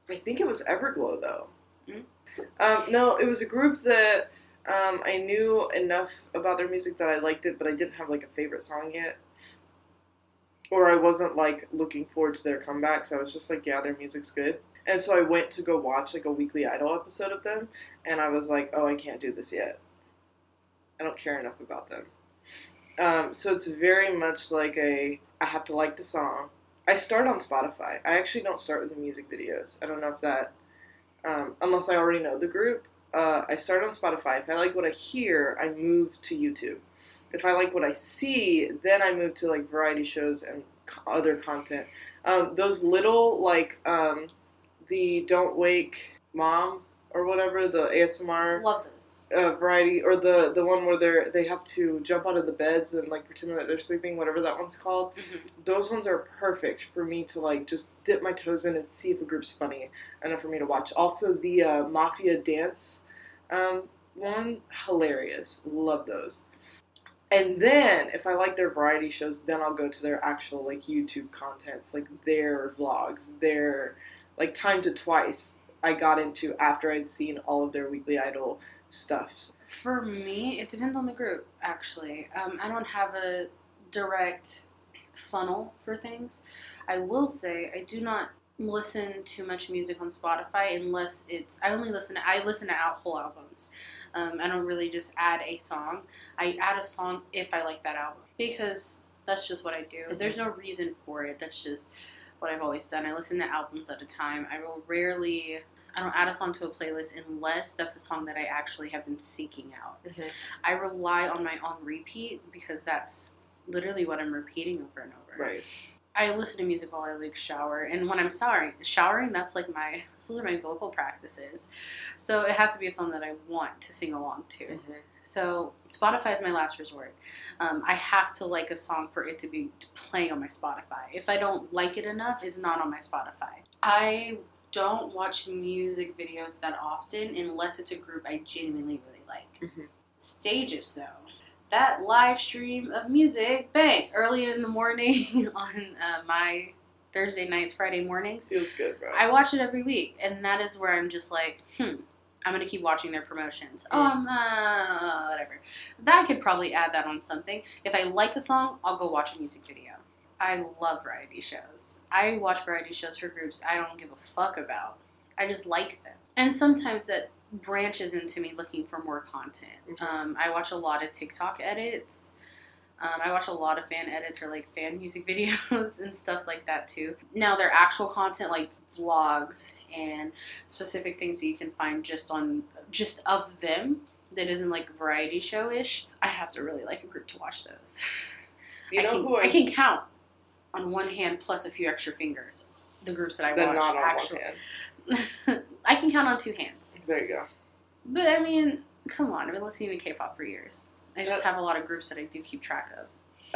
I think it was Everglow though. Mm. Um, no, it was a group that um, I knew enough about their music that I liked it, but I didn't have like a favorite song yet. Or I wasn't like looking forward to their comebacks. I was just like, yeah, their music's good. And so I went to go watch like a Weekly Idol episode of them, and I was like, oh, I can't do this yet. I don't care enough about them. Um, so it's very much like a I have to like the song. I start on Spotify. I actually don't start with the music videos. I don't know if that, um, unless I already know the group. Uh, I start on Spotify. If I like what I hear, I move to YouTube. If I like what I see, then I move to like variety shows and other content. Um, those little like um, the Don't Wake Mom or whatever the ASMR Love this. uh, variety or the the one where they're they have to jump out of the beds and like pretend that they're sleeping whatever that one's called. Those ones are perfect for me to like just dip my toes in and see if a group's funny enough for me to watch. Also the uh, mafia dance um, one hilarious. Love those. And then if i like their variety shows then i'll go to their actual like youtube contents like their vlogs their like time to twice i got into after i'd seen all of their weekly idol stuffs For me, it depends on the group, actually. Um, I don't have a direct funnel for things. I will say I do not listen to much music on Spotify unless it's. I only listen. I listen to out whole albums. Um, I don't really just add a song. I add a song if I like that album because that's just what I do. Mhm. There's no reason for it. That's just what I've always done. I listen to albums at a time. I will rarely. I don't add a song to a playlist unless that's a song that I actually have been seeking out. Mm-hmm. I rely on my on repeat because that's literally what I'm repeating over and over. right I listen to music while I like shower, and when I'm showering, showering that's like my those are my vocal practices. So it has to be a song that I want to sing along to. So Spotify is my last resort. Um, I have to like a song for it to be playing on my Spotify. If I don't like it enough, it's not on my Spotify. I don't watch music videos that often unless it's a group I genuinely really like. Mhm. Stages though, that live stream of music, bang, early in the morning on uh, my Thursday nights, Friday mornings. Feels good, bro. I watch it every week, and that is where I'm just like, hmm, I'm gonna keep watching their promotions. Oh, I'm uh, whatever. That could probably add that on something. If I like a song, I'll go watch a music video. I love variety shows. I watch variety shows for groups I don't give a fuck about. I just like them, and sometimes that branches into me looking for more content. Mhm. Um, I watch a lot of TikTok edits. Um, I watch a lot of fan edits or like fan music videos and stuff like that too. Now, their actual content, like vlogs and specific things that you can find just on just of them, that isn't like variety show ish. I have to really like a group to watch those. you I know can, who I, I can count on one hand plus a few extra fingers. The groups that I watch actually. I can count on two hands. There you go. But I mean, come on, I've been listening to K-pop for years. I just have a lot of groups that I do keep track of.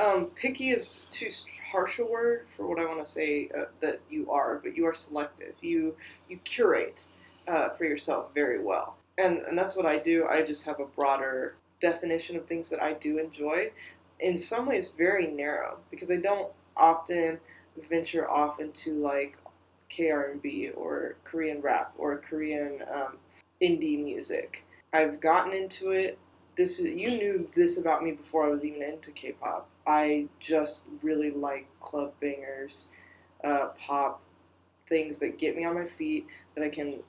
Um, picky is too harsh a word for what I want to say uh, that you are, but you are selective. You you curate uh, for yourself very well, and and that's what I do. I just have a broader definition of things that I do enjoy. In some ways, very narrow because I don't often venture off into like KR&B or Korean rap or Korean um, indie music. I've gotten into it this is you knew this about me before I was even into K-pop. I just really like club bangers, uh, pop things that get me on my feet that I can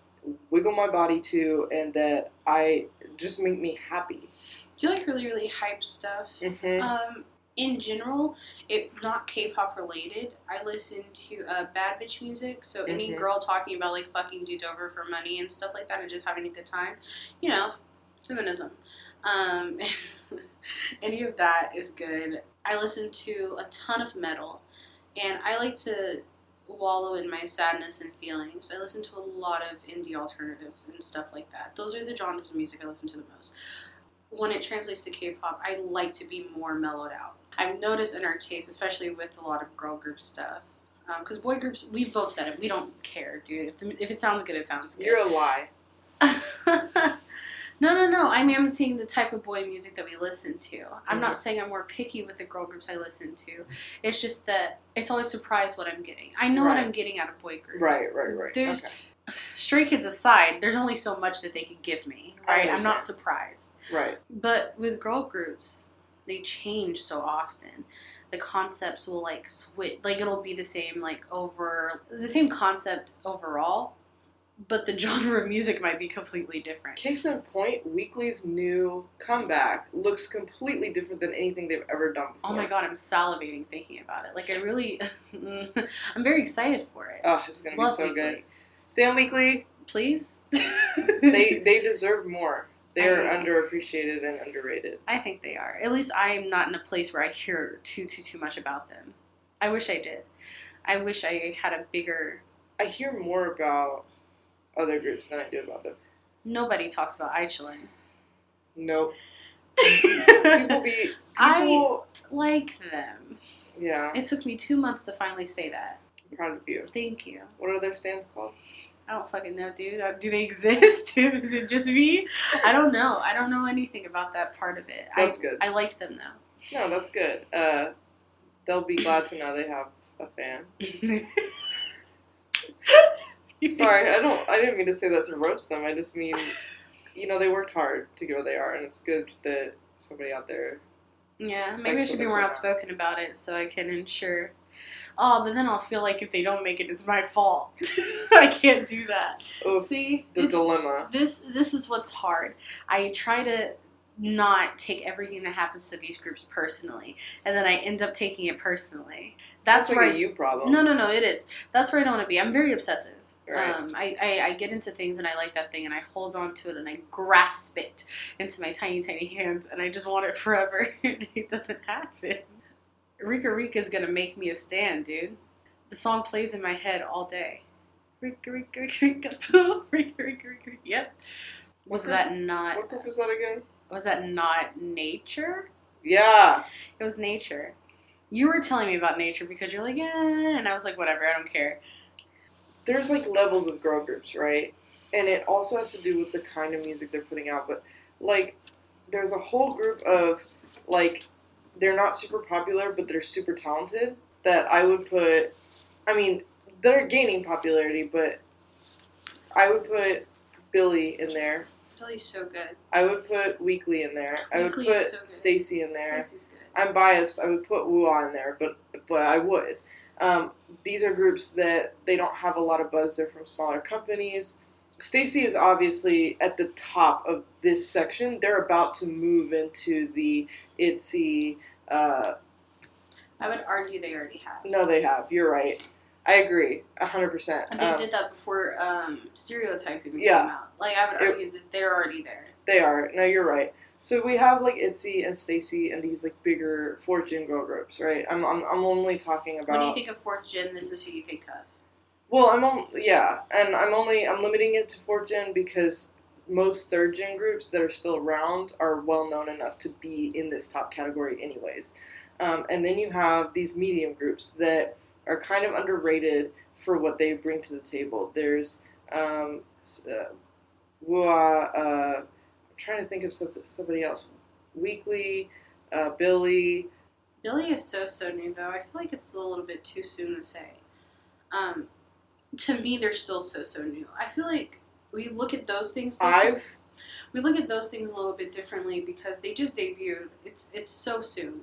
wiggle my body to, and that I just make me happy. Do you like really, really hype stuff? Mm-hmm. Um, in general, it's not K-pop related, I listen to uh, bad bitch music. So any Mhm. girl talking about like fucking dudes over for money and stuff like that, and just having a good time, you know, feminism. Um, any of that is good. I listen to a ton of metal, and I like to wallow in my sadness and feelings. I listen to a lot of indie alternatives and stuff like that. Those are the genres of music I listen to the most when it translates to K-pop, I like to be more mellowed out. I've noticed in our taste, especially with a lot of girl group stuff, because boy groups, we've both said it, we don't care, dude. If, the, if it sounds good, it sounds good. You're a lie. no, no, no. I mean, I'm seeing the type of boy music that we listen to. I'm Mhm. not saying I'm more picky with the girl groups I listen to. It's just that it's always surprised what I'm getting. I know what I'm getting out of boy groups. Right, right, right. There's- okay. Stray Kids aside, there's only so much that they can give me, right? I'm not surprised. right. But with girl groups, they change so often. The concepts will like switch, like it'll be the same, like over the same concept overall, but the genre of music might be completely different. Case in point, Weeekly's new comeback looks completely different than anything they've ever done before. Oh my god, I'm salivating thinking about it. Like I really, I'm very excited for it. Oh, it's gonna Love be so Weeekly. good. Sam Weeekly, Please. they they deserve more. They are I- underappreciated and underrated. I think they are. At least I'm not in a place where I hear too too too much about them. I wish I did. I wish I had a bigger. I hear more about other groups than I do about them. Nobody talks about ICHILLIN'. Nope. People be I- like them. yeah, It took me two months to finally say that. I'm proud of you. Thank you. What are their stans called? I don't fucking know, dude. Do they exist? Is it just me? I don't know. I don't know anything about that part of it. That's I, good. I liked them though. No, that's good. Uh, they'll be glad to know they have a fan. Sorry, I don't. I didn't mean to say that to roast them. I just mean, you know, they worked hard to get where they are, and it's good that somebody out there. Yeah, maybe I should be more outspoken about it so I can ensure. Oh, but then I'll feel like if they don't make it, it's my fault. I can't do that. Oh, See, the dilemma. this this is what's hard. I try to not take everything that happens to these groups personally, and then I end up taking it personally. That's Sounds like where you problem. No, no, no. It is. That's where I don't want to be. I'm very obsessive. Right. Um, I, I, I get into things and I like that thing and I hold on to it and I grasp it into my tiny, tiny hands and I just want it forever. it doesn't happen. Rika Rika is gonna make me a stan, dude. The song plays in my head all day. Rika Rika Rika Rika Poo. Rika Rika Rika. Yep. Was What that not? what group is that again? Was that not nature? Yeah. It was nature. You were telling me about nature because you're like, yeah, and I was like, whatever, I don't care. There's like levels of girl groups, right? And it also has to do with the kind of music they're putting out. But like there's a whole group of like they're not super popular, but they're super talented. That I would put. I mean, they're gaining popularity, but I would put Billlie in there. Billlie's so good. I would put Weeekly in there. I would Weeekly put so. STAYC in there. STAYC's good. I'm biased. I would put Woo!ah in there, but but I would. Um, these are groups that they don't have a lot of buzz. They're from smaller companies. STAYC is obviously at the top of this section. They're about to move into the ITZY. Uh, I would argue they already have. no, they have. You're right. I agree, hundred percent. And they did that before um, stereotyping Yeah. came out. Like I would It- argue that they're already there. They are. No, you're right. So we have like ITZY and STAYC and these like bigger fourth gen girl groups, right? I'm, I'm, I'm only talking about. When you think of fourth gen, this is who you think of. Well, I'm on, yeah, and I'm only I'm limiting it to fourth gen because most third gen groups that are still around are well known enough to be in this top category, anyways. Um, and then you have these medium groups that are kind of underrated for what they bring to the table. There's um, uh, uh, I'm trying to think of somebody else. Weeekly, uh, Billlie. Billlie is so so new though. I feel like it's a little bit too soon to say. Um, to me, they're still so so new. I feel like we look at those things. I've we look at those things a little bit differently because they just debuted. It's it's so soon,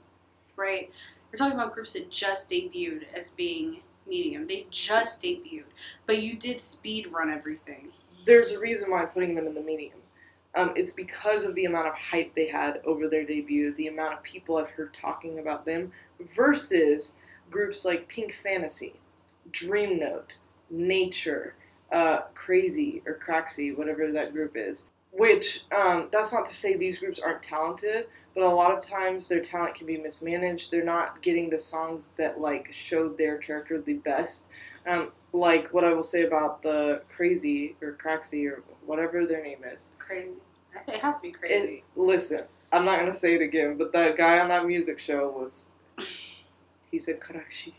right? We're talking about groups that just debuted as being medium. They just debuted, but you did speed run everything. there's a reason why I'm putting them in the medium. Um, it's because of the amount of hype they had over their debut, the amount of people I've heard talking about them, versus groups like Pink Fantasy, Dream Note, Nature, uh, Crazy or Craxy, whatever that group is. Which um, that's not to say these groups aren't talented, but a lot of times their talent can be mismanaged. They're not getting the songs that like showed their character the best. Um, like what I will say about the Crazy or Craxy or whatever their name is. Crazy. It has to be It, crazy. listen, I'm not gonna say it again, but the guy on that music show was. He said Karashi.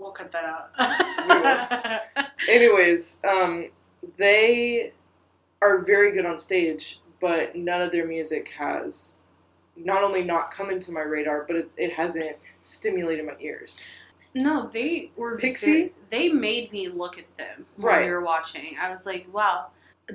We'll cut that out. Anyways, um, they are very good on stage, but none of their music has not only not come into my radar, but it, it hasn't stimulated my ears. No, they were PIXY? They made me look at them when Right. we were watching. I was like, "Wow,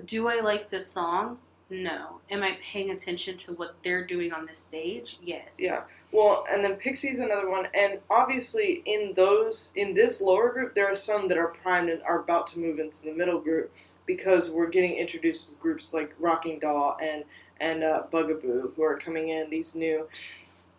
do I like this song? No. Am I paying attention to what they're doing on the stage? Yes. Yeah. Well, and then PIXY's another one, and obviously in those in this lower group, there are some that are primed and are about to move into the middle group because we're getting introduced with groups like Rocking Doll and and uh, Bugaboo who are coming in. These new,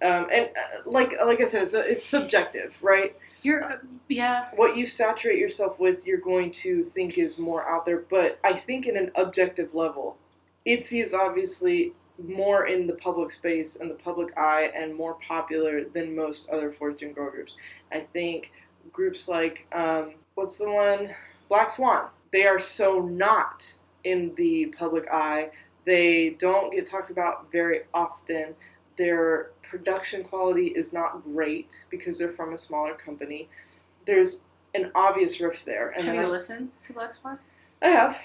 um, and uh, like like I said, it's, it's subjective, right? You're. Uh, yeah. What you saturate yourself with, you're going to think is more out there. But I think in an objective level, ITZY is obviously more in the public space and the public eye and more popular than most other fourth gen girl groups. I think groups like um, what's the one Black Swan. They are so not in the public eye. They don't get talked about very often. Their production quality is not great because they're from a smaller company. There's an obvious rift there, and Have you I- listened to Black Swan? I have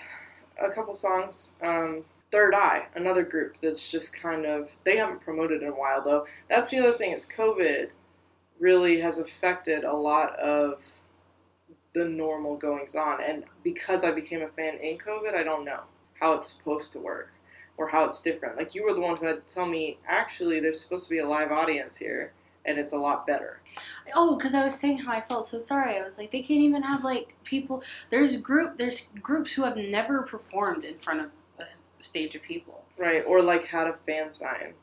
a couple songs. Um, 3YE, another group that's just kind of they haven't promoted in a while though. That's the other thing is COVID really has affected a lot of the normal goings on, and because I became a fan in COVID, I don't know how it's supposed to work or how it's different. Like you were the one who had to tell me actually there's supposed to be a live audience here, and it's a lot better. Oh, because I was saying how I felt so sorry. I was like, they can't even have like people. There's group. There's groups who have never performed in front of stage of people. Right, or like had a fan sign.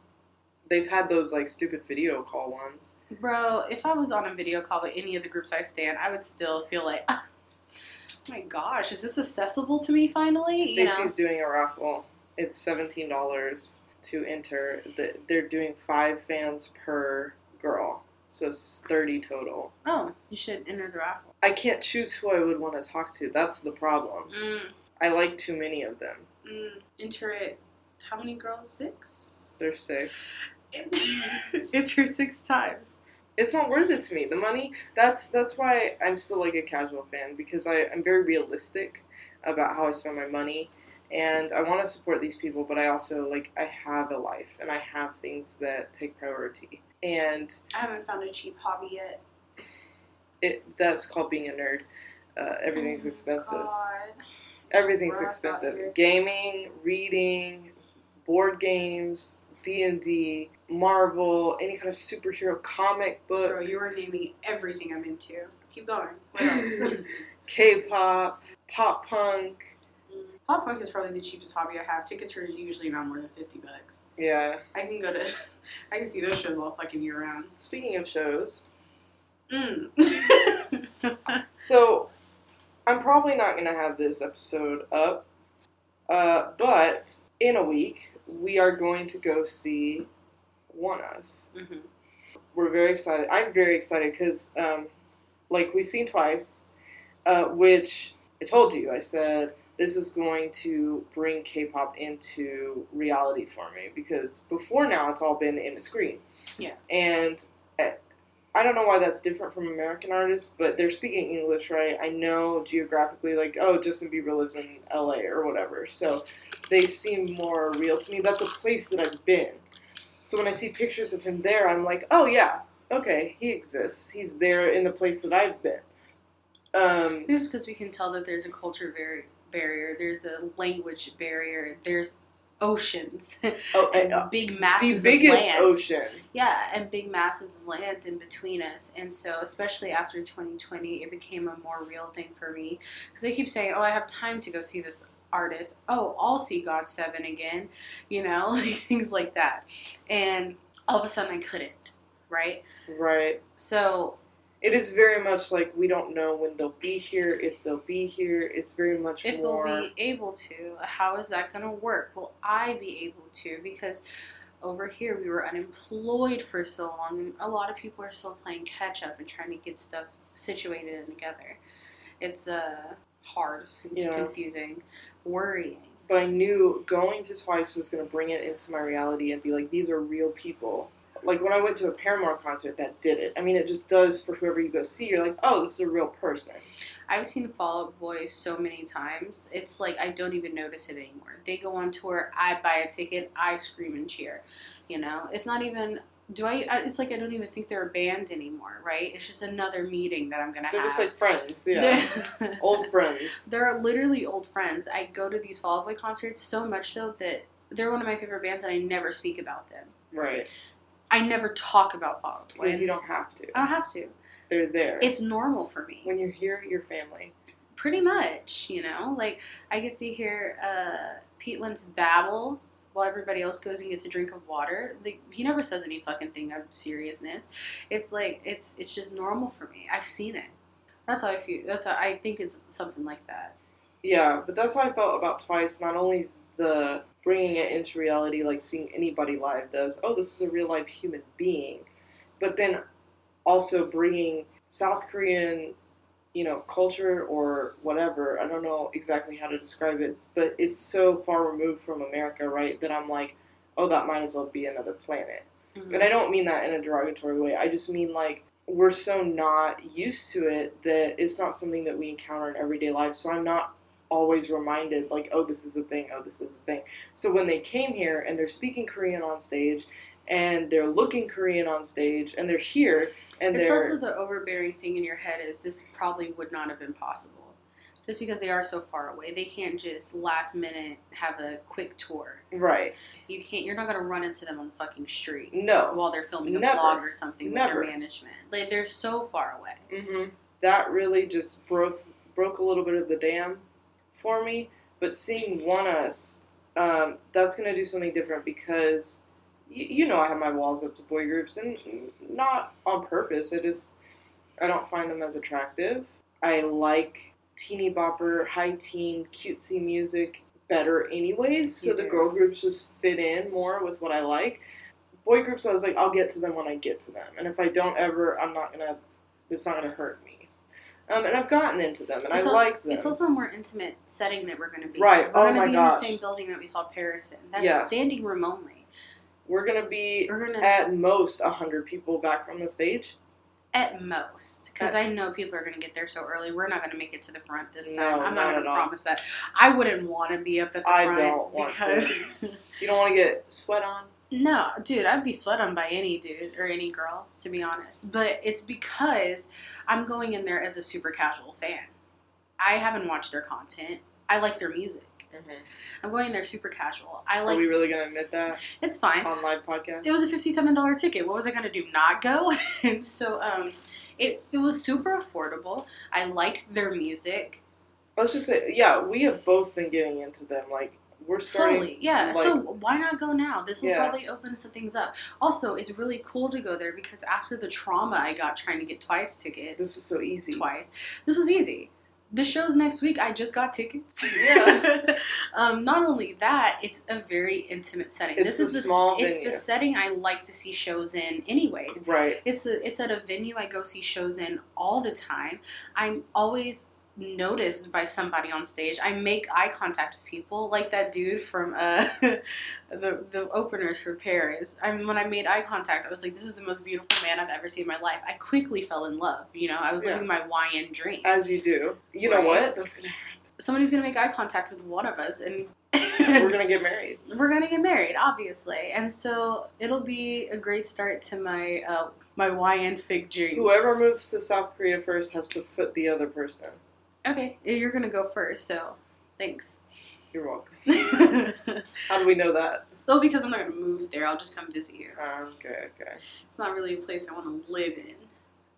They've had those like stupid video call ones. Bro, if I was on a video call with any of the groups I stan, I would still feel like, oh my gosh, is this accessible to me finally? You know? Doing a raffle. It's seventeen dollars to enter. They're doing five fans per girl, so it's thirty total. Oh, you should enter the raffle. I can't choose who I would want to talk to. That's the problem. Mm, I like too many of them. Mm, enter it. How many girls? Six? There's six. enter six times. It's not worth it to me. The money. That's that's why I'm still like a casual fan because I I'm very realistic about how I spend my money, and I want to support these people, but I also like I have a life and I have things that take priority, and I haven't found a cheap hobby yet. it that's called being a nerd. Uh, everything's Oh, expensive. God. Everything's expensive. Gaming, reading, board games, D and D, Marvel, any kind of superhero comic book, Bro, you are naming everything I'm into. Keep going. What else? K-pop, pop punk. Mm. Pop punk is probably the cheapest hobby I have. Tickets are usually not more than fifty bucks. Yeah. I can go to, I can see those shows all fucking year round. Speaking of shows, Mm. so I'm probably not gonna have this episode up, uh, but in a week we are going to go see ONEUS. Mhm. we're very excited. I'm very excited because, um, like, we've seen twice, uh, which I told you. I said this is going to bring K-pop into reality for me because before now it's all been in a screen. Yeah. And uh, I don't know why that's different from American artists, but they're speaking English, right? I know geographically, like, oh, Justin Bieber lives in L.A. or whatever, so they seem more real to me. That's a place that I've been. So when I see pictures of him there, I'm like, oh yeah, okay, he exists. He's there in the place that I've been. Um, This is because we can tell that there's a culture bar- barrier, there's a language barrier, there's oceans, oh, and and, uh, big the biggest of land. ocean. Yeah, and big masses of land in between us. And so, especially after 2020, it became a more real thing for me. Because I keep saying, oh, I have time to go see this artist. Oh, I'll see GOT7 again. You know, like things like that. And all of a sudden, I couldn't, right? Right. So, It is very much like we don't know when they'll be here, if they'll be here. It's very much if more. they'll be able to, how is that going to work? Will I be able to? Because over here we were unemployed for so long, and a lot of people are still playing catch up and trying to get stuff situated and together. It's uh, hard, it's Yeah. confusing, worrying. but I knew going to Twice was going to bring it into my reality and be like, these are real people. Like when I went to a Paramore concert, that did it. I mean, it just does for whoever you go see. You're like, oh, this is a real person. I've seen Fall Out Boy so many times. It's like I don't even notice it anymore. They go on tour, I buy a ticket, I scream and cheer. You know, it's not even. Do I? It's like I don't even think they're a band anymore, right? It's just another meeting that I'm gonna They're have. just like friends. Yeah. Old friends. They're literally old friends. I go to these Fall Out Boy concerts so much so that they're one of my favorite bands, and I never speak about them. Right. I never talk about Fall. Because you don't have to. I don't have to. They're there. It's normal for me. when you're here, you're family. pretty much, you know. Like I get to hear uh, Pete Wentz babble while everybody else goes and gets a drink of water. Like he never says any fucking thing of seriousness. It's like it's it's just normal for me. I've seen it. That's how I feel. That's how I think it's something like that. Yeah, but that's how I felt about Twice. Not only the bringing it into reality, like seeing anybody live does. Oh, this is a real life human being, but then also bringing South Korean, you know, culture or whatever. I don't know exactly how to describe it, but it's so far removed from America, right? That I'm like, oh, that might as well be another planet. Mhm. And I don't mean that in a derogatory way. I just mean like we're so not used to it that it's not something that we encounter in everyday life. So I'm not always reminded like, oh, this is a thing. Oh, this is a thing. So when they came here and they're speaking Korean on stage and they're looking Korean on stage and they're here and It's they're also the overbearing thing in your head is this probably would not have been possible. Just because they are so far away, they can't just last minute have a quick tour. right. You can't. You're not gonna run into them on the fucking street. No. while they're filming a Never. vlog or something Never. with their management. Like they're so far away. hmm That really just broke broke a little bit of the dam for me. But seeing ONEUS, um, that's gonna do something different because y- you know I have my walls up to boy groups and not on purpose. I just I don't find them as attractive. I like teeny bopper, high teen, cutesy music better anyways. So You the girl groups just fit in more with what I like. Boy groups, I was like, I'll get to them when I get to them, and if I don't ever, I'm not gonna. It's not gonna hurt me. Um, and I've gotten into them, and It's I also, like them. It's also a more intimate setting that we're going to be. Right. In. We're Oh going to be gosh. in the same building that we saw Paris in. That's Yeah. standing room only. We're gonna be We're going to. at most hundred people back from the stage, At most, because I know people are going to get there so early. We're not going to make it to the front this No, time. I'm not going to promise that. I wouldn't want to be up at the I front don't want to. because You don't want to get sweat on. No, dude, I'd be sweat on by any dude or any girl, to be honest. But it's because I'm going in there as a super casual fan. I haven't watched their content. I like their music. I'm going there super casual. I like. Are we really gonna admit that it's fine. on live podcast? It was a fifty-seven dollar ticket. What was I gonna do? Not go? and so, um, it it was super affordable. I like their music Let's just say, yeah, we have both been getting into them. Like we're slowly. Yeah. like, so why not go now? This will Yeah. probably open some things up. Also, it's really cool to go there because after the trauma I got trying to get twice ticket, this is so easy. twice, this was easy. The show's next week. I just got tickets. Yeah. um, not only that, it's a very intimate setting. It's this is the small it's venue. the setting I like to see shows in, anyways. Right. It's a, it's at a venue I go see shows in all the time. I'm always noticed by somebody on stage. I make eye contact with people, like that dude from uh, the the openers for Paris. I mean, when I made eye contact, I was like, "This is the most beautiful man I've ever seen in my life." I quickly fell in love. You know, I was Yeah. living my YN dream. As you do. You know what? That's gonna. Somebody's gonna make eye contact with one of us, and We're gonna get married. we're gonna get married, obviously. And so it'll be a great start to my uh, my YN fig dreams. Whoever moves to South Korea first has to foot the other person. Okay, you're gonna go first, so thanks. You're welcome. How do we know that? Oh, because I'm not gonna move there. I'll just come visit you. Uh, okay, okay. It's not really a place I want to live in.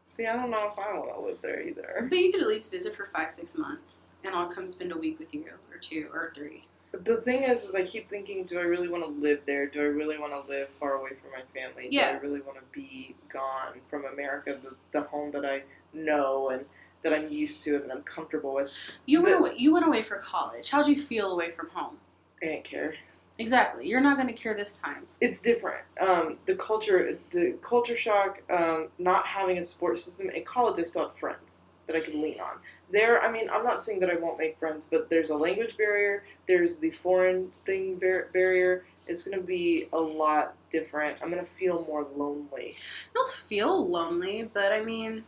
See, I don't know if I want to live there either. But you could at least visit for five, six months, and I'll come spend a week with you, or two, or three. But the thing is, is I keep thinking, do I really want to live there? Do I really want to live far away from my family? Yeah. Do I really want to be gone from America, the, the home that I know and that I'm used to and that I'm comfortable with? You went away. You went away for college. How'd you feel away from home? I didn't care. Exactly. You're not gonna care this time. It's different. Um, the culture, the culture shock, um, not having a support system. In college, I still had friends that I could lean on. There, I mean, I'm not saying that I won't make friends, but there's a language barrier. There's the foreign thing bar- barrier. It's gonna be a lot different. I'm gonna feel more lonely. You'll feel lonely, but I mean,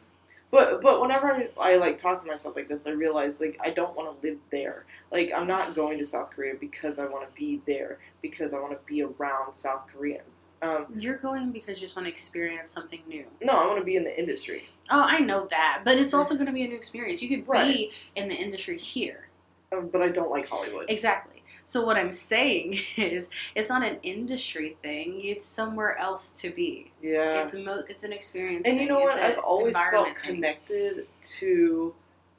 But but whenever I, I like talk to myself like this, I realize like I don't want to live there. Like I'm not going to South Korea because I want to be there because I want to be around South Koreans. Um, you're going because you just want to experience something new. no, I want to be in the industry. Oh, I know that, but it's also going to be a new experience. You could Right. be in the industry here. Um, but I don't like Hollywood. Exactly. So what I'm saying is, it's not an industry thing. It's somewhere else to be. Yeah. It's a mo- it's an experience. and you know It's what? I've always felt environment thing. connected to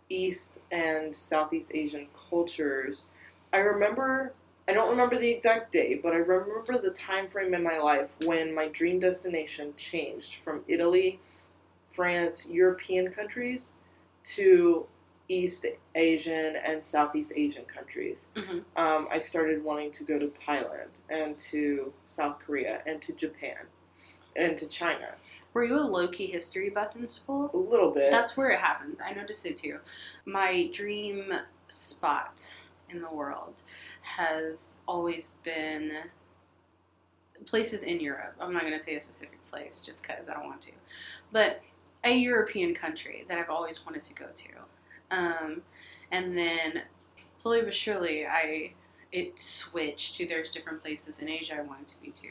East and Southeast Asian cultures. I remember. I don't remember the exact day, but I remember the time frame in my life when my dream destination changed from Italy, France, European countries to East Asian and Southeast Asian countries. Mhm. Um, I started wanting to go to Thailand and to South Korea and to Japan and to China Were you a low key history buff in school? a little bit. That's where it happens. I noticed it too. My dream spot in the world has always been places in Europe. I'm not going to say a specific place just because I don't want to. But a European country that I've always wanted to go to. Um, and then slowly but surely, I it switched to there's different places in Asia I wanted to be to.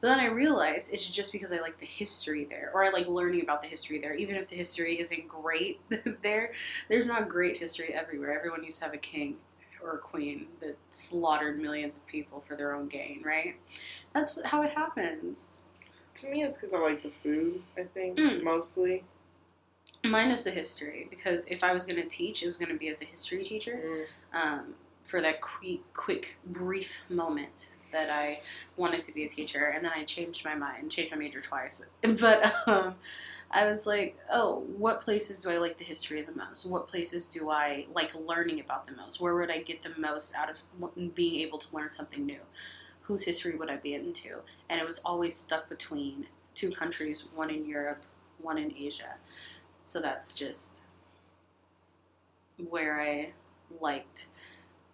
But then I realized it's just because I like the history there, or I like learning about the history there. Even if the history isn't great there, there's not great history everywhere. Everyone used to have a king or a queen that slaughtered millions of people for their own gain, right? That's how it happens. to me, it's because I like the food. I think Mm. mostly. Minus the history, because if I was going to teach, it was going to be as a history teacher. Mm. um, for that quick, quick, brief moment that I wanted to be a teacher, and then I changed my mind, changed my major twice. But um, I was like, oh, what places do I like the history of the most? What places do I like learning about the most? Where would I get the most out of being able to learn something new? Whose history would I be into? And it was always stuck between two countries, one in Europe, one in Asia. So that's just where I liked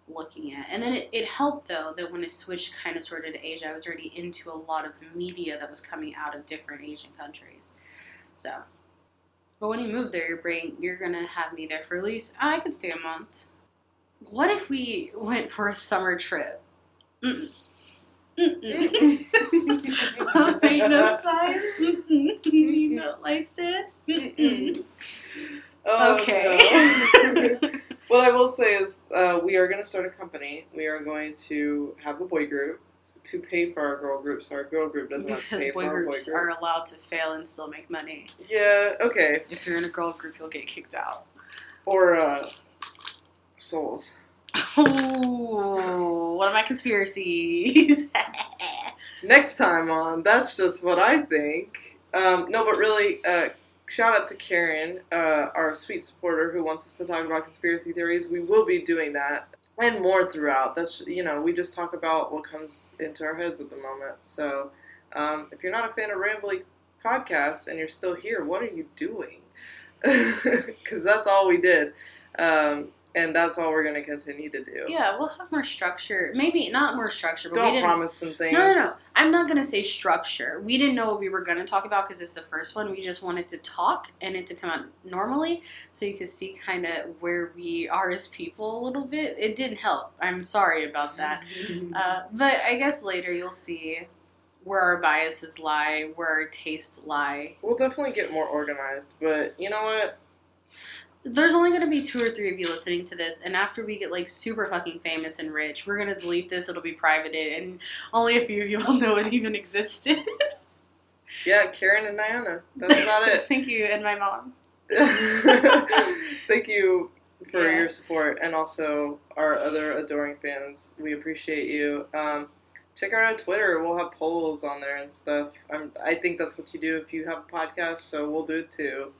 looking at. And then it, it helped though that when I switched kind of sort of to Asia, I was already into a lot of media that was coming out of different Asian countries. So But when you move there, you're bring you're gonna have me there for at least I could stay a month. What if we went for a summer trip? Mm-mm. Mm-mm. Ain't no signs. Mm-mm. You know license. Oh, Okay. no. what I will say is, uh, we are going to start a company. We are going to have a boy group to pay for our girl group, so our girl group doesn't have to because pay boy for our boy groups group. are allowed to fail and still make money. Yeah. Okay. If you're in a girl group, you'll get kicked out. Or uh, souls. Oh, one of my conspiracies. Next time on, that's just what I think. Um, no, but really, uh, shout out to Karen, uh, our sweet supporter who wants us to talk about conspiracy theories. We will be doing that and more throughout. That's you know, we just talk about what comes into our heads at the moment. So, um, if you're not a fan of Rambly podcasts and you're still here, what are you doing? Because that's all we did. Um, and that's all we're going to continue to do. yeah, we'll have more structure. Maybe not more structure, but we Don't didn't. promise them things. No, no, no. I'm not gonna say structure. We didn't know what we were gonna talk about because it's the first one. We just wanted to talk and it to come out normally, so you could see kind of where we are as people a little bit. It didn't help. I'm sorry about that. Uh, but I guess later you'll see where our biases lie, where our tastes lie. We'll definitely get more organized, but you know what? There's only gonna be two or three of you listening to this, and after we get like super fucking famous and rich, we're gonna delete this. It'll be privated, and only a few of you will know it even existed. Yeah, Karen and Diana. That's about it. Thank you, and my mom. Thank you for Yeah. your support and also our other adoring fans. We appreciate you. Um, check out our Twitter. We'll have polls on there and stuff. I'm, I think that's what you do if you have a podcast, so we'll do it too.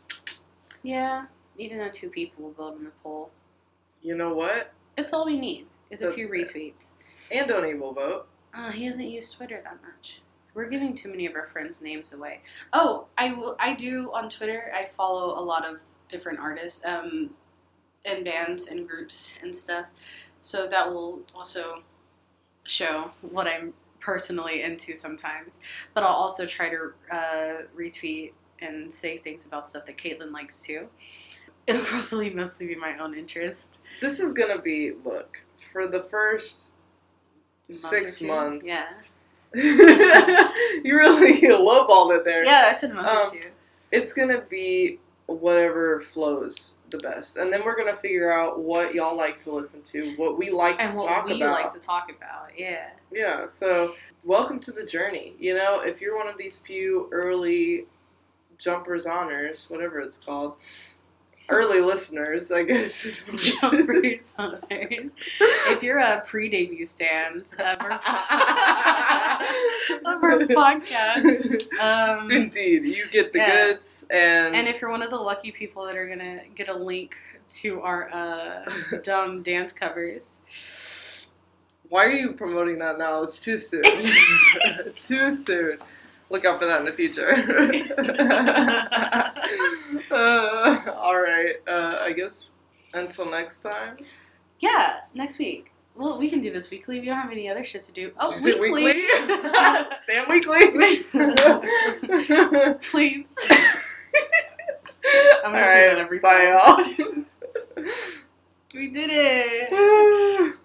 Yeah, even though two people will vote in the poll, You know what? it's all we need is a few retweets. And Donnie will vote. Uh, he doesn't use Twitter that much. We're giving too many of our friends' names away. Oh, I will. I do on Twitter. I follow a lot of different artists, um, and bands and groups and stuff. So that will also show what I'm personally into sometimes. But I'll also try to uh, retweet and say things about stuff that Caitlin likes too. It'll probably mostly be my own interest. This is gonna be look for the first Month six months. Yeah. you really lowballed it there. Yeah, I said a month Um, or two. It's gonna be whatever flows the best, and then we're gonna figure out what y'all like to listen to, what we like And to what talk we about. like to talk about. Yeah. Yeah, so welcome to the journey. You know, if you're one of these few early jumpers honors, whatever it's called, early listeners, I guess. It should- If you're a pre-debut stan of our, of our podcast, um, Indeed, you get the Yeah. goods, and, and if you're one of the lucky people that are gonna get a link to our uh, dumb dance covers, why are you promoting that now? It's too soon. too soon. Look out for that in the future. uh, all right. Uh, I guess until next time. yeah, next week. Well, we can do this weekly. We don't have any other shit to do. Oh, say weekly. weekly? Stan Weeekly. Please. I'm gonna All say right, that every bye, time. y'all. We did it.